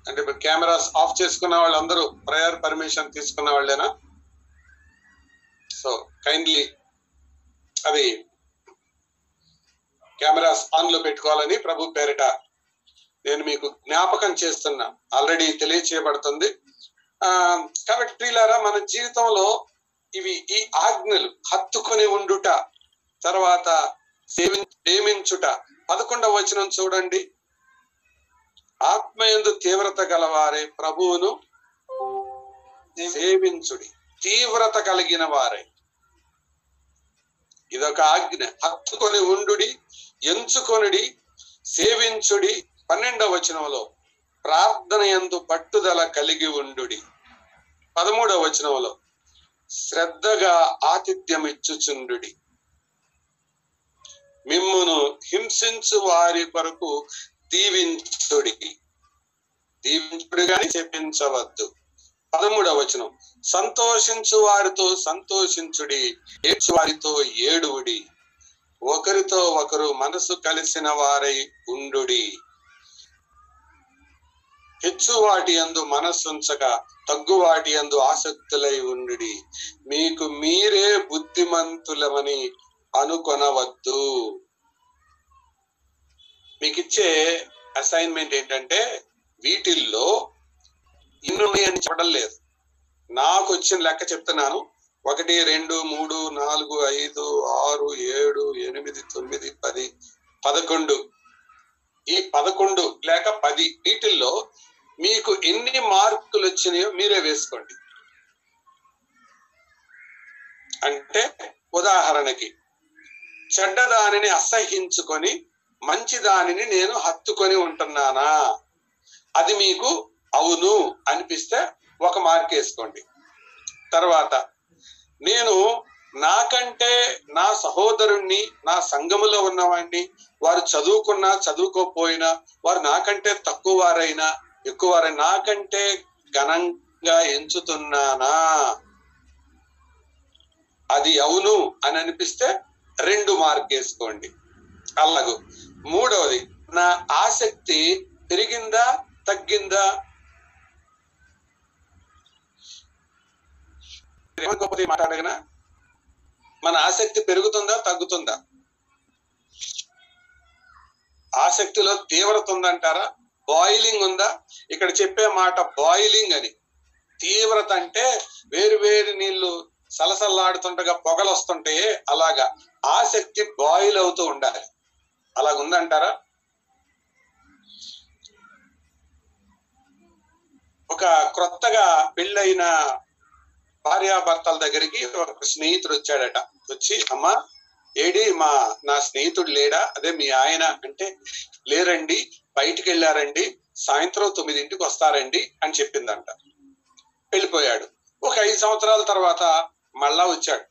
అంటే ఇప్పుడు కెమెరాస్ ఆఫ్ చేసుకున్న వాళ్ళందరూ ప్రయర్ పర్మిషన్ తీసుకున్న వాళ్ళేనా? సో కైండ్లీ అది కెమెరాస్ ఆన్లో పెట్టుకోవాలని ప్రభు పేరిట నేను మీకు జ్ఞాపకం చేస్తున్నా. ఆల్రెడీ తెలియచేయబడుతుంది. ఆ కాబట్టి ప్రియులారా మన జీవితంలో ఇవి ఈ ఆజ్ఞలు హత్తుకొని ఉండుట తర్వాత సేవి ప్రేమించుట. పదకొండవ వచనం చూడండి. ఆత్మయందు తీవ్రత గలవారే ప్రభువును సేవించుడి. తీవ్రత కలిగిన వారే. ఇదొక ఆజ్ఞ. హత్తుకొని ఉండుడి ఎంచుకొనుడి సేవించుడి. పన్నెండవ వచనంలో ప్రార్థన యందు పట్టుదల కలిగి ఉండుడి. పదమూడవ వచనంలో శ్రద్ధగా ఆతిథ్యం ఇచ్చుచుండుడి. మిమ్మును హింసించు వారి కొరకు దీవించుడి. దీవించుడు గాని చెప్పించవద్దు పదమూడవ వచనం. సంతోషించు వారితో సంతోషించుడి ఏడ్చు వారితో ఏడువుడి. ఒకరితో ఒకరు మనసు కలిసిన వారై ఉండుడి. హెచ్చు వాటి యందు మనస్సుంచక తగ్గు వాటి యందు ఆసక్తులై ఉండుడి. మీకు మీరే బుద్ధిమంతులమని అనుకొనవద్దు. మీకు ఇచ్చే అసైన్మెంట్ ఏంటంటే వీటిల్లో ఇన్ని అని చెప్పడం లేదు. నాకు వచ్చిన లెక్క చెప్తున్నాను. ఒకటి రెండు మూడు నాలుగు ఐదు ఆరు ఏడు ఎనిమిది తొమ్మిది పది పదకొండు. ఈ పదకొండు లేక పది వీటిల్లో మీకు ఎన్ని మార్కులు వచ్చినాయో మీరే వేసుకోండి. అంటే ఉదాహరణకి చెడ్డ దానిని అసహించుకొని మంచి దానిని నేను హత్తుకొని ఉంటున్నానా? అది మీకు అవును అనిపిస్తే ఒక మార్క్ వేసుకోండి. తర్వాత నేను నాకంటే నా సహోదరుణ్ణి నా సంఘములో ఉన్నవాడిని వారు చదువుకున్నా చదువుకోపోయినా వారు నాకంటే తక్కువ వారైనా ఎక్కువ వారైనా నాకంటే ఘనంగా ఎంచుతున్నానా? అది అవును అని అనిపిస్తే రెండు మార్క్ వేసుకోండి. అలాగూ మూడవది నా ఆసక్తి పెరిగిందా తగ్గిందా? గొప్పది మాట్లాడగనా మన ఆసక్తి పెరుగుతుందా తగ్గుతుందా? ఆసక్తిలో తీవ్రత ఉందంటారా? బాయిలింగ్ ఉందా? ఇక్కడ చెప్పే మాట బాయిలింగ్ అని. తీవ్రత అంటే వేరు వేరు నీళ్ళు సలసల్లాడుతుండగా పొగలు వస్తుంటే అలాగా ఆసక్తి బాయిల్ అవుతూ ఉండాలి. అలాగుందంటారా? ఒక క్రొత్తగా పెళ్ళైన భార్యాభర్తల దగ్గరికి ఒక స్నేహితుడు వచ్చాడట. వచ్చి అమ్మ ఏడి మా నా స్నేహితుడు లేడా? అదే మీ ఆయన అంటే లేరండి బయటికి వెళ్ళారండి సాయంత్రం తొమ్మిదింటికి వస్తారండి అని చెప్పిందంట. వెళ్ళిపోయాడు. ఒక ఐదు సంవత్సరాల తర్వాత మళ్ళా వచ్చాడు.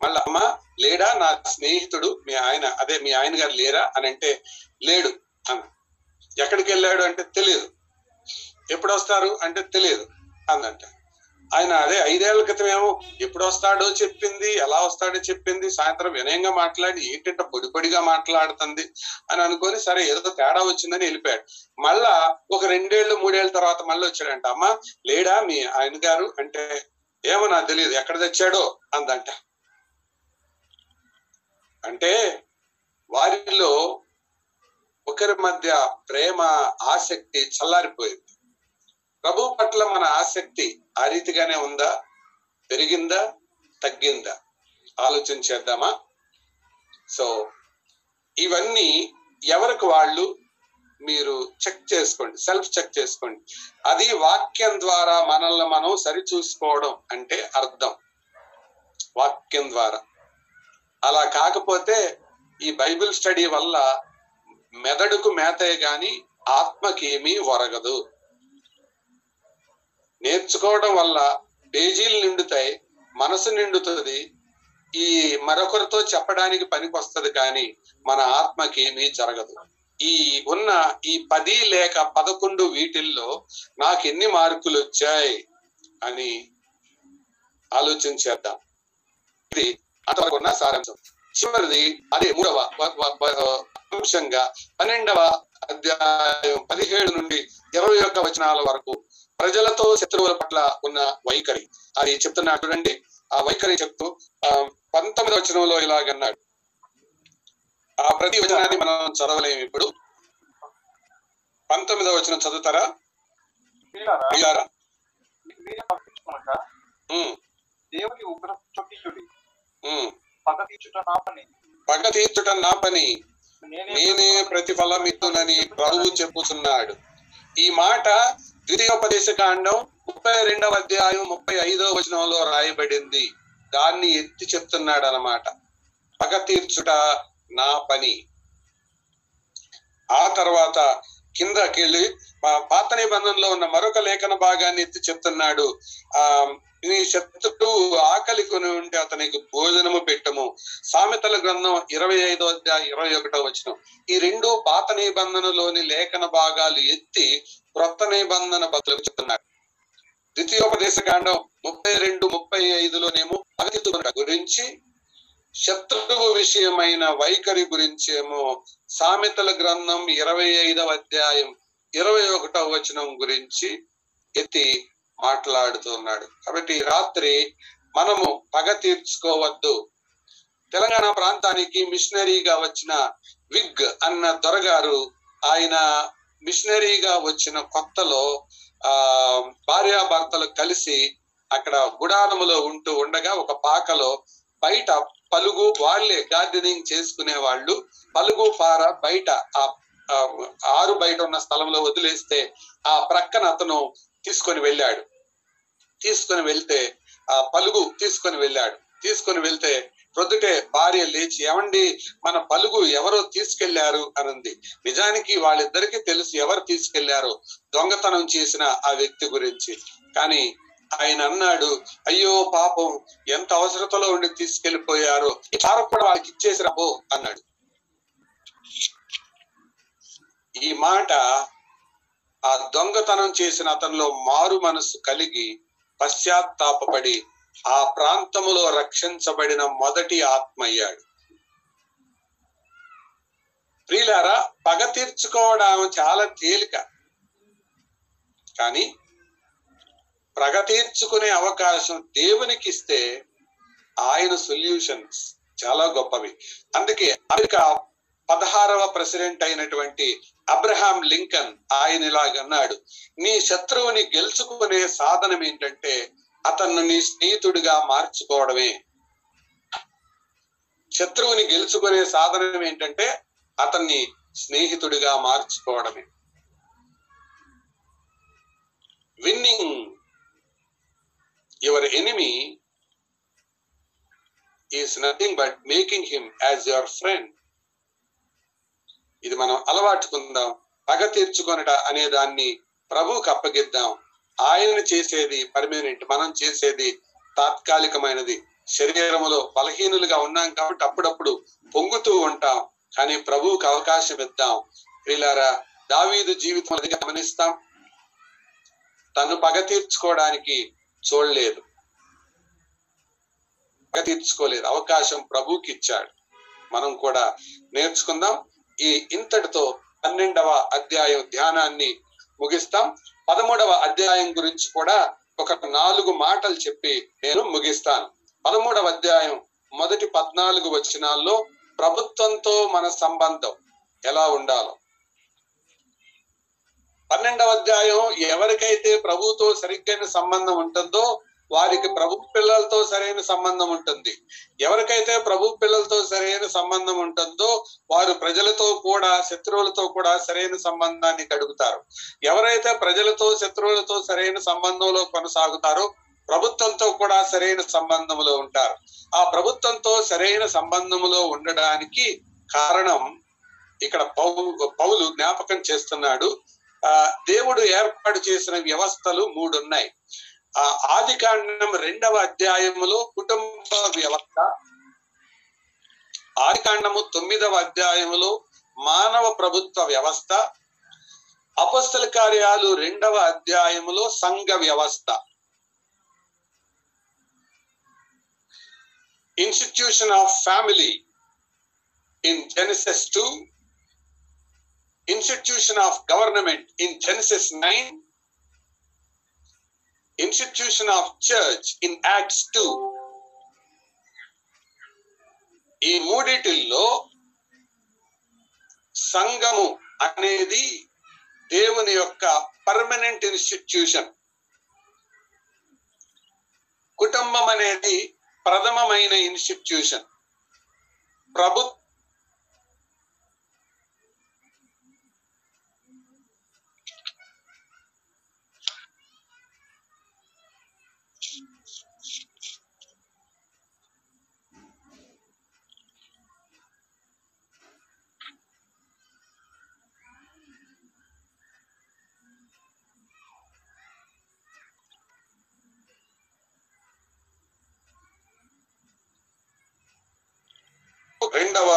మళ్ళా అమ్మ లేడా? నా స్నేహితుడు మీ ఆయన అదే మీ ఆయన గారు లేరా? అని అంటే లేడు అన్న. ఎక్కడికి వెళ్ళాడు అంటే తెలియదు. ఎప్పుడు వస్తారు అంటే తెలియదు అందంట ఆయన అదే ఐదేళ్ళ క్రితం ఏమో ఎప్పుడు వస్తాడో చెప్పింది ఎలా వస్తాడో చెప్పింది సాయంత్రం వినయంగా మాట్లాడి ఏంటంటే పొడి పొడిగా మాట్లాడుతుంది అని అనుకొని సరే ఏదో తేడా వచ్చిందని వెళ్ళిపోయాడు. మళ్ళా ఒక రెండేళ్ళు మూడేళ్ళ తర్వాత మళ్ళీ వచ్చాడంట. అమ్మ లేడా మీ ఆయన గారు అంటే ఏమో నాకు తెలియదు ఎక్కడ తెచ్చాడో అందంట. అంటే వారిలో ఒకరి మధ్య ప్రేమ ఆసక్తి చల్లారిపోయింది. ప్రభు పట్ల మన ఆసక్తి ఆ రీతిగానే ఉందా? పెరిగిందా? తగ్గిందా? ఆలోచన చేద్దామా? సో ఇవన్నీ ఎవరికి వాళ్ళు? మీరు చెక్ చేసుకోండి సెల్ఫ్ చెక్ చేసుకోండి. అది వాక్యం ద్వారా మనల్ని మనం సరిచూసుకోవడం అంటే అర్థం. వాక్యం ద్వారా. అలా కాకపోతే ఈ బైబిల్ స్టడీ వల్ల మెదడుకు మేతే గాని ఆత్మకేమీ ఒరగదు. నేర్చుకోవడం వల్ల పేజీలు నిండుతాయి మనసు నిండుతుంది ఈ మరొకరితో చెప్పడానికి పనికొస్తుంది కానీ మన ఆత్మకి ఏమీ జరగదు. ఈ ఉన్న ఈ పది లేక పదకొండు వీటిల్లో నాకు ఎన్ని మార్కులు వచ్చాయి అని ఆలోచించేద్దాం. ఇది అంతవరకు ఉన్న సారాంశం. చివరిది అదే మూడవ అంశంగా పన్నెండవ అధ్యాయం పదిహేడు నుండి ఇరవై ఒక్క వచనాల వరకు ప్రజలతో శత్రువుల పట్ల ఉన్న వైఖరి. అది చెప్తున్నాడు చూడండి. ఆ వైఖరి చెప్తూ ఆ, పంతొమ్మిదవ వచనంలో ఇలాగన్నాడు. ఆ ప్రతి వచనాన్ని మనం చదవలేము ఇప్పుడు. పంతొమ్మిదవ వచనం చదువుతారా? దేవుని ఉగ్ర. పగ తీర్చుట నా పని. పగ తీర్చుట నా పని. నేనే ప్రతిఫలం ఇద్దునని ప్రభువు చెప్పుచున్నాడు. ఈ మాట ద్వితీయోపదేశ కాండం ముప్పై రెండవ అధ్యాయం ముప్పై ఐదవ వచనంలో రాయబడింది. దాన్ని ఎత్తి చెప్తున్నాడు అన్నమాట పగ తీర్చుట నా పని. ఆ తర్వాత కిందకెళ్ళి పాత నిబంధనలో ఉన్న మరొక లేఖన భాగాన్ని ఎత్తి చెప్తున్నాడు. ఆ నీ శత్రుడు ఆకలి కొని ఉంటే అతనికి భోజనము పెట్టము. సామెతల గ్రంథం ఇరవై ఐదో అధ్యాయం ఇరవై ఒకటో వచనం. ఈ రెండు పాత నిబంధనలోని లేఖన భాగాలు ఎత్తి క్రొత్త నిబంధన బదులు చెప్తున్నాడు ద్వితీయోపదేశ కాండం ముప్పై రెండు ముప్పై ఐదులోనేమో అతిథుల గురించి శత్రువు విషయమైన వైఖరి గురించేమో సామెతల గ్రంథం ఇరవై ఐదవ అధ్యాయం ఇరవై ఒకటవ వచనం గురించి ఎత్తి మాట్లాడుతున్నాడు కాబట్టి రాత్రి మనము పగ తీర్చుకోవద్దు. తెలంగాణ ప్రాంతానికి మిషనరీగా వచ్చిన విగ్ అన్న దొరగారు ఆయన మిషనరీగా వచ్చిన కొత్తలో ఆ భార్యాభర్తలు కలిసి అక్కడ గుడానములో ఉంటూ ఉండగా ఒక పాకలో బయట పలుగు వాళ్ళే గార్డెనింగ్ చేసుకునే వాళ్ళు పలుగు పార బయట ఆ ఆరు బయట ఉన్న స్థలంలో వదిలేస్తే ఆ ప్రక్కన అతను తీసుకొని వెళ్ళాడు. తీసుకొని వెళ్తే ఆ పలుగు తీసుకొని వెళ్ళాడు. తీసుకొని వెళ్తే ప్రొద్దుటే భార్య లేచి ఏమండి మన పలుగు ఎవరో తీసుకెళ్ళారు? అనుంది. నిజానికి వాళ్ళిద్దరికీ తెలుసు ఎవరు తీసుకెళ్ళారో దొంగతనం చేసిన ఆ వ్యక్తి గురించి. కానీ ఆయన అన్నాడు అయ్యో పాపం ఎంత అవసరతలో ఉండి తీసుకెళ్ళిపోయారో చారు కారు కూడా వాళ్ళకి ఇచ్చేసి రాబో అన్నాడు. ఈ మాట ఆ దొంగతనం చేసిన అతనిలో మారు మనసు కలిగి పశ్చాత్తాపడి ఆ ప్రాంతములో రక్షించబడిన మొదటి ఆత్మ అయ్యాడు ప్రియులారా పగ తీర్చుకోవడం చాలా తేలిక. కానీ పగ తీర్చుకునే అవకాశం దేవునికి ఇస్తే ఆయన సొల్యూషన్స్ చాలా గొప్పవి. అందుకే అమెరికా పదహారవ ప్రెసిడెంట్ అయినటువంటి అబ్రహాం లింకన్ ఆయన ఇలాగన్నాడు నీ శత్రువుని గెలుచుకునే సాధనం ఏంటంటే అతన్ని నీ స్నేహితుడిగా మార్చుకోవడమే. శత్రువుని గెలుచుకునే సాధనం ఏంటంటే అతన్ని స్నేహితుడిగా మార్చుకోవడమే. Winning your enemy is nothing but making him as your friend. ఇది మనం అలవాటుకుందాం పగ తీర్చుకొనట అనే దాన్ని ప్రభువుకి అప్పగిద్దాం. ఆయన చేసేది పర్మనెంట్ మనం చేసేది తాత్కాలికమైనది. శరీరములో బలహీనులుగా ఉన్నాం కాబట్టి అప్పుడప్పుడు పొంగుతూ ఉంటాం. కానీ ప్రభువుకి అవకాశం ఇద్దాం. ప్రియులారా దావీదు జీవితం అది గమనిస్తాం. తను పగ తీర్చుకోవడానికి చూడలేదు. పగ తీర్చుకోలేదు. అవకాశం ప్రభుకి ఇచ్చాడు. మనం కూడా నేర్చుకుందాం. ఈ ఇంతటితో పన్నెండవ అధ్యాయం ధ్యానాన్ని ముగిస్తాం. పదమూడవ అధ్యాయం గురించి కూడా ఒక నాలుగు మాటలు చెప్పి నేను ముగిస్తాను. పదమూడవ అధ్యాయం మొదటి పద్నాలుగు వచనాల్లో ప్రభుత్వంతో మన సంబంధం ఎలా ఉండాలో. పన్నెండవ అధ్యాయం ఎవరికైతే ప్రభుతో సరిగ్గైన సంబంధం ఉంటుందో వారికి ప్రభు పిల్లలతో సరైన సంబంధం ఉంటుంది. ఎవరికైతే ప్రభు పిల్లలతో సరైన సంబంధం ఉంటుందో వారు ప్రజలతో కూడా శత్రువులతో కూడా సరైన సంబంధాన్ని గడుపుతారు ఎవరైతే ప్రజలతో శత్రువులతో సరైన సంబంధంలో కొనసాగుతారో ప్రభుత్వంతో కూడా సరైన సంబంధంలో ఉంటారు. ఆ ప్రభుత్వంతో సరైన సంబంధంలో ఉండడానికి కారణం ఇక్కడ పౌలు జ్ఞాపకం చేస్తున్నాడు. ఆ దేవుడు ఏర్పాటు చేసిన వ్యవస్థలు మూడు ఉన్నాయి ఆది కాండం రెండవ అధ్యాయములో కుటుంబ వ్యవస్థ. ఆది కాండము తొమ్మిదవ అధ్యాయములో మానవ ప్రభుత్వ వ్యవస్థ. అపస్తల కార్యాలు రెండవ అధ్యాయములో సంఘ వ్యవస్థ. Institution of family in Genesis two institution of government in Genesis nine institution of church in Acts two ఈ మూడిటిల్లో సంఘము అనేది దేవుని యొక్క పర్మనెంట్ ఇన్స్టిట్యూషన్ కుటుంబం అనేది ప్రథమమైన ఇన్స్టిట్యూషన్ ప్రభు రెండవ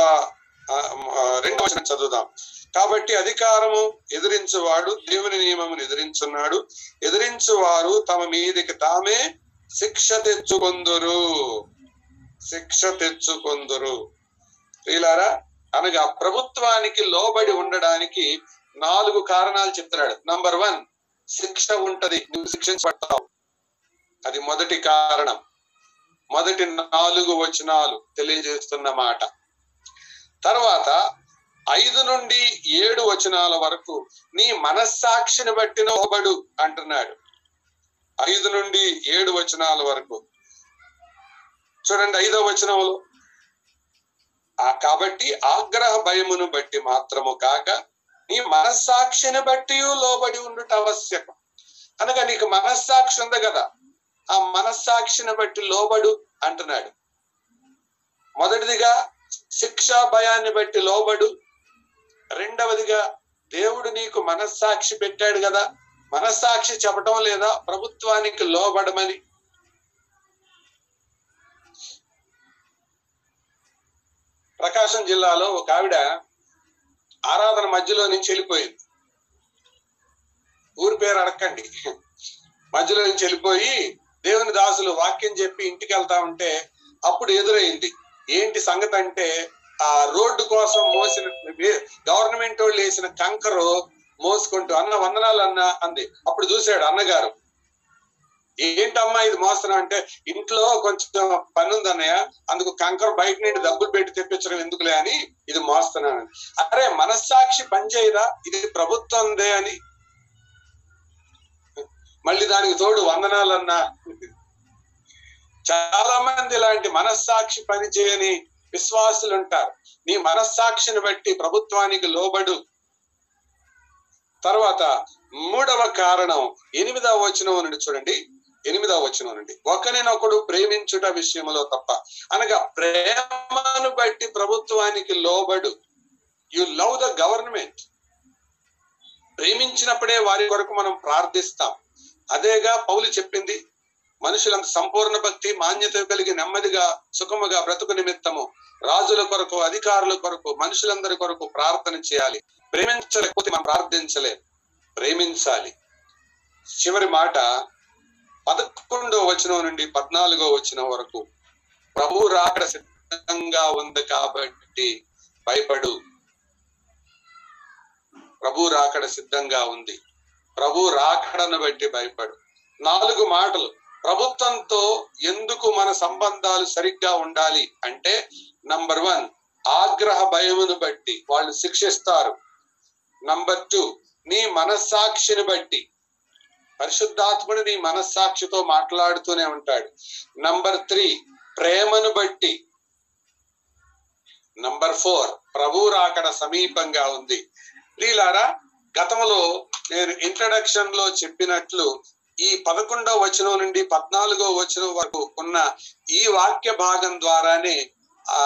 రెండవ చదువుదాం. కాబట్టి అధికారము ఎదిరించువాడు దేవుని నియమమును ఎదిరించున్నాడు. ఎదిరించువారు తమ మీదికి తామే శిక్ష తెచ్చుకొందురు. శిక్ష తెచ్చుకొందురు. ప్రియులారా అనగా ప్రభుత్వానికి లోబడి ఉండడానికి నాలుగు కారణాలు చెప్తున్నాడు. నంబర్ వన్ శిక్ష ఉంటది. నువ్వు శిక్షించబడతావు. అది మొదటి కారణం. మొదటి నాలుగు వచనాలు తెలియజేస్తున్న మాట. తర్వాత ఐదు నుండి ఏడు వచనాల వరకు నీ మనస్సాక్షిని బట్టి లోబడు అంటున్నాడు. ఐదు నుండి ఏడు వచనాల వరకు. చూడండి ఐదో వచనంలో. కాబట్టి ఆగ్రహ భయమును బట్టి మాత్రము కాక నీ మనస్సాక్షిని బట్టి లోబడి ఉండుట ఆవశ్యకం. అనగా నీకు మనస్సాక్షి ఉంది కదా. ఆ మనస్సాక్షిని బట్టి లోబడు అంటున్నాడు. మొదటిదిగా శిక్షా భయాన్ని బట్టి లోబడు. రెండవదిగా దేవుడు నీకు మనస్సాక్షి పెట్టాడు కదా. మనస్సాక్షి చెప్పటం లేదా ప్రభుత్వానికి లోబడమని. ప్రకాశం జిల్లాలో ఒక ఆవిడ ఆరాధన మధ్యలో నుంచి వెళ్ళిపోయింది. ఊరి పేరు అడగండి మధ్యలో నుంచి వెళ్ళిపోయి దేవుని దాసులు వాక్యం చెప్పి ఇంటికి వెళ్తా ఉంటే అప్పుడు ఎదురైంది. ఏంటి సంగతి అంటే ఆ రోడ్డు కోసం మోసిన గవర్నమెంట్ వాళ్ళు వేసిన కంకరు మోసుకుంటూ అన్న వందనాలు అన్న అంది. అప్పుడు చూశాడు అన్నగారు. ఏంటమ్మా ఇది మోస్తున్నావు అంటే ఇంట్లో కొంచెం పని ఉంది అన్నయ్య అందుకు కంకర బయట నుండి డబ్బులు పెట్టి తెప్పించడం ఎందుకులే అని ఇది మోస్తున్నాను అరే మనస్సాక్షి పనిచేయదా ఇది ప్రభుత్వందే అని మళ్ళీ దానికి తోడు వందనాలన్నా చాలా మంది ఇలాంటి మనస్సాక్షి పని చేయని విశ్వాసులు ఉంటారు. నీ మనస్సాక్షిని బట్టి ప్రభుత్వానికి లోబడు. తర్వాత మూడవ కారణం ఎనిమిదవ వచనం నుండి చూడండి. ఎనిమిదవ వచనం నుండి. ఒకరినొకడు ప్రేమించుట విషయంలో తప్ప. అనగా ప్రేమను బట్టి ప్రభుత్వానికి లోబడు. యు లవ్ ద గవర్నమెంట్ ప్రేమించినప్పుడే వారి కొరకు మనం ప్రార్థిస్తాం. అదేగా పౌలు చెప్పింది మనుషులంత సంపూర్ణ భక్తి మాన్యత కలిగి నెమ్మదిగా సుఖముగా బ్రతుకు నిమిత్తము. రాజుల కొరకు అధికారుల కొరకు మనుషులందరి కొరకు ప్రార్థన చేయాలి. ప్రేమించలేకపోతే మనం ప్రార్థించలే. ప్రేమించాలి. చివరి మాట పదకొండవ వచనం నుండి పద్నాలుగో వచనం వరకు ప్రభు రాకడ సిద్ధంగా ఉంది కాబట్టి భయపడు. ప్రభు రాకడ సిద్ధంగా ఉంది. ప్రభు రాకడను బట్టి భయపడు. నాలుగు మాటలు. ప్రభుత్వంతో ఎందుకు మన సంబంధాలు సరిగ్గా ఉండాలి అంటే నంబర్ వన్ ఆగ్రహ భయమును బట్టి వాళ్ళు శిక్షిస్తారు. నంబర్ టూ నీ మనస్సాక్షిని బట్టి. పరిశుద్ధాత్ముడు నీ మనస్సాక్షితో మాట్లాడుతూనే ఉంటాడు. నంబర్ త్రీ ప్రేమను బట్టి. నంబర్ ఫోర్ ప్రభు రాకడ సమీపంగా ఉంది. లీలారా గతంలో నేను ఇంట్రడక్షన్లో చెప్పినట్లు ఈ పదకొండవ వచనం నుండి పద్నాలుగో వచనం వరకు ఉన్న ఈ వాక్య భాగం ద్వారానే ఆ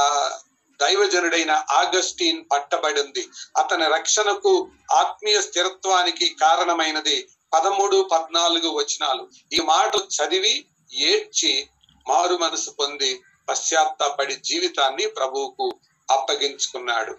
దైవజనుడైన ఆగస్టీన్ పట్టబడింది. అతని రక్షణకు ఆత్మీయ స్థిరత్వానికి కారణమైనది పదమూడు పద్నాలుగు వచనాలు. ఈ మాటలు చదివి ఏడ్చి మారు మనసు పొంది పశ్చాత్తాపడి జీవితాన్ని ప్రభువుకు అప్పగించుకున్నాడు.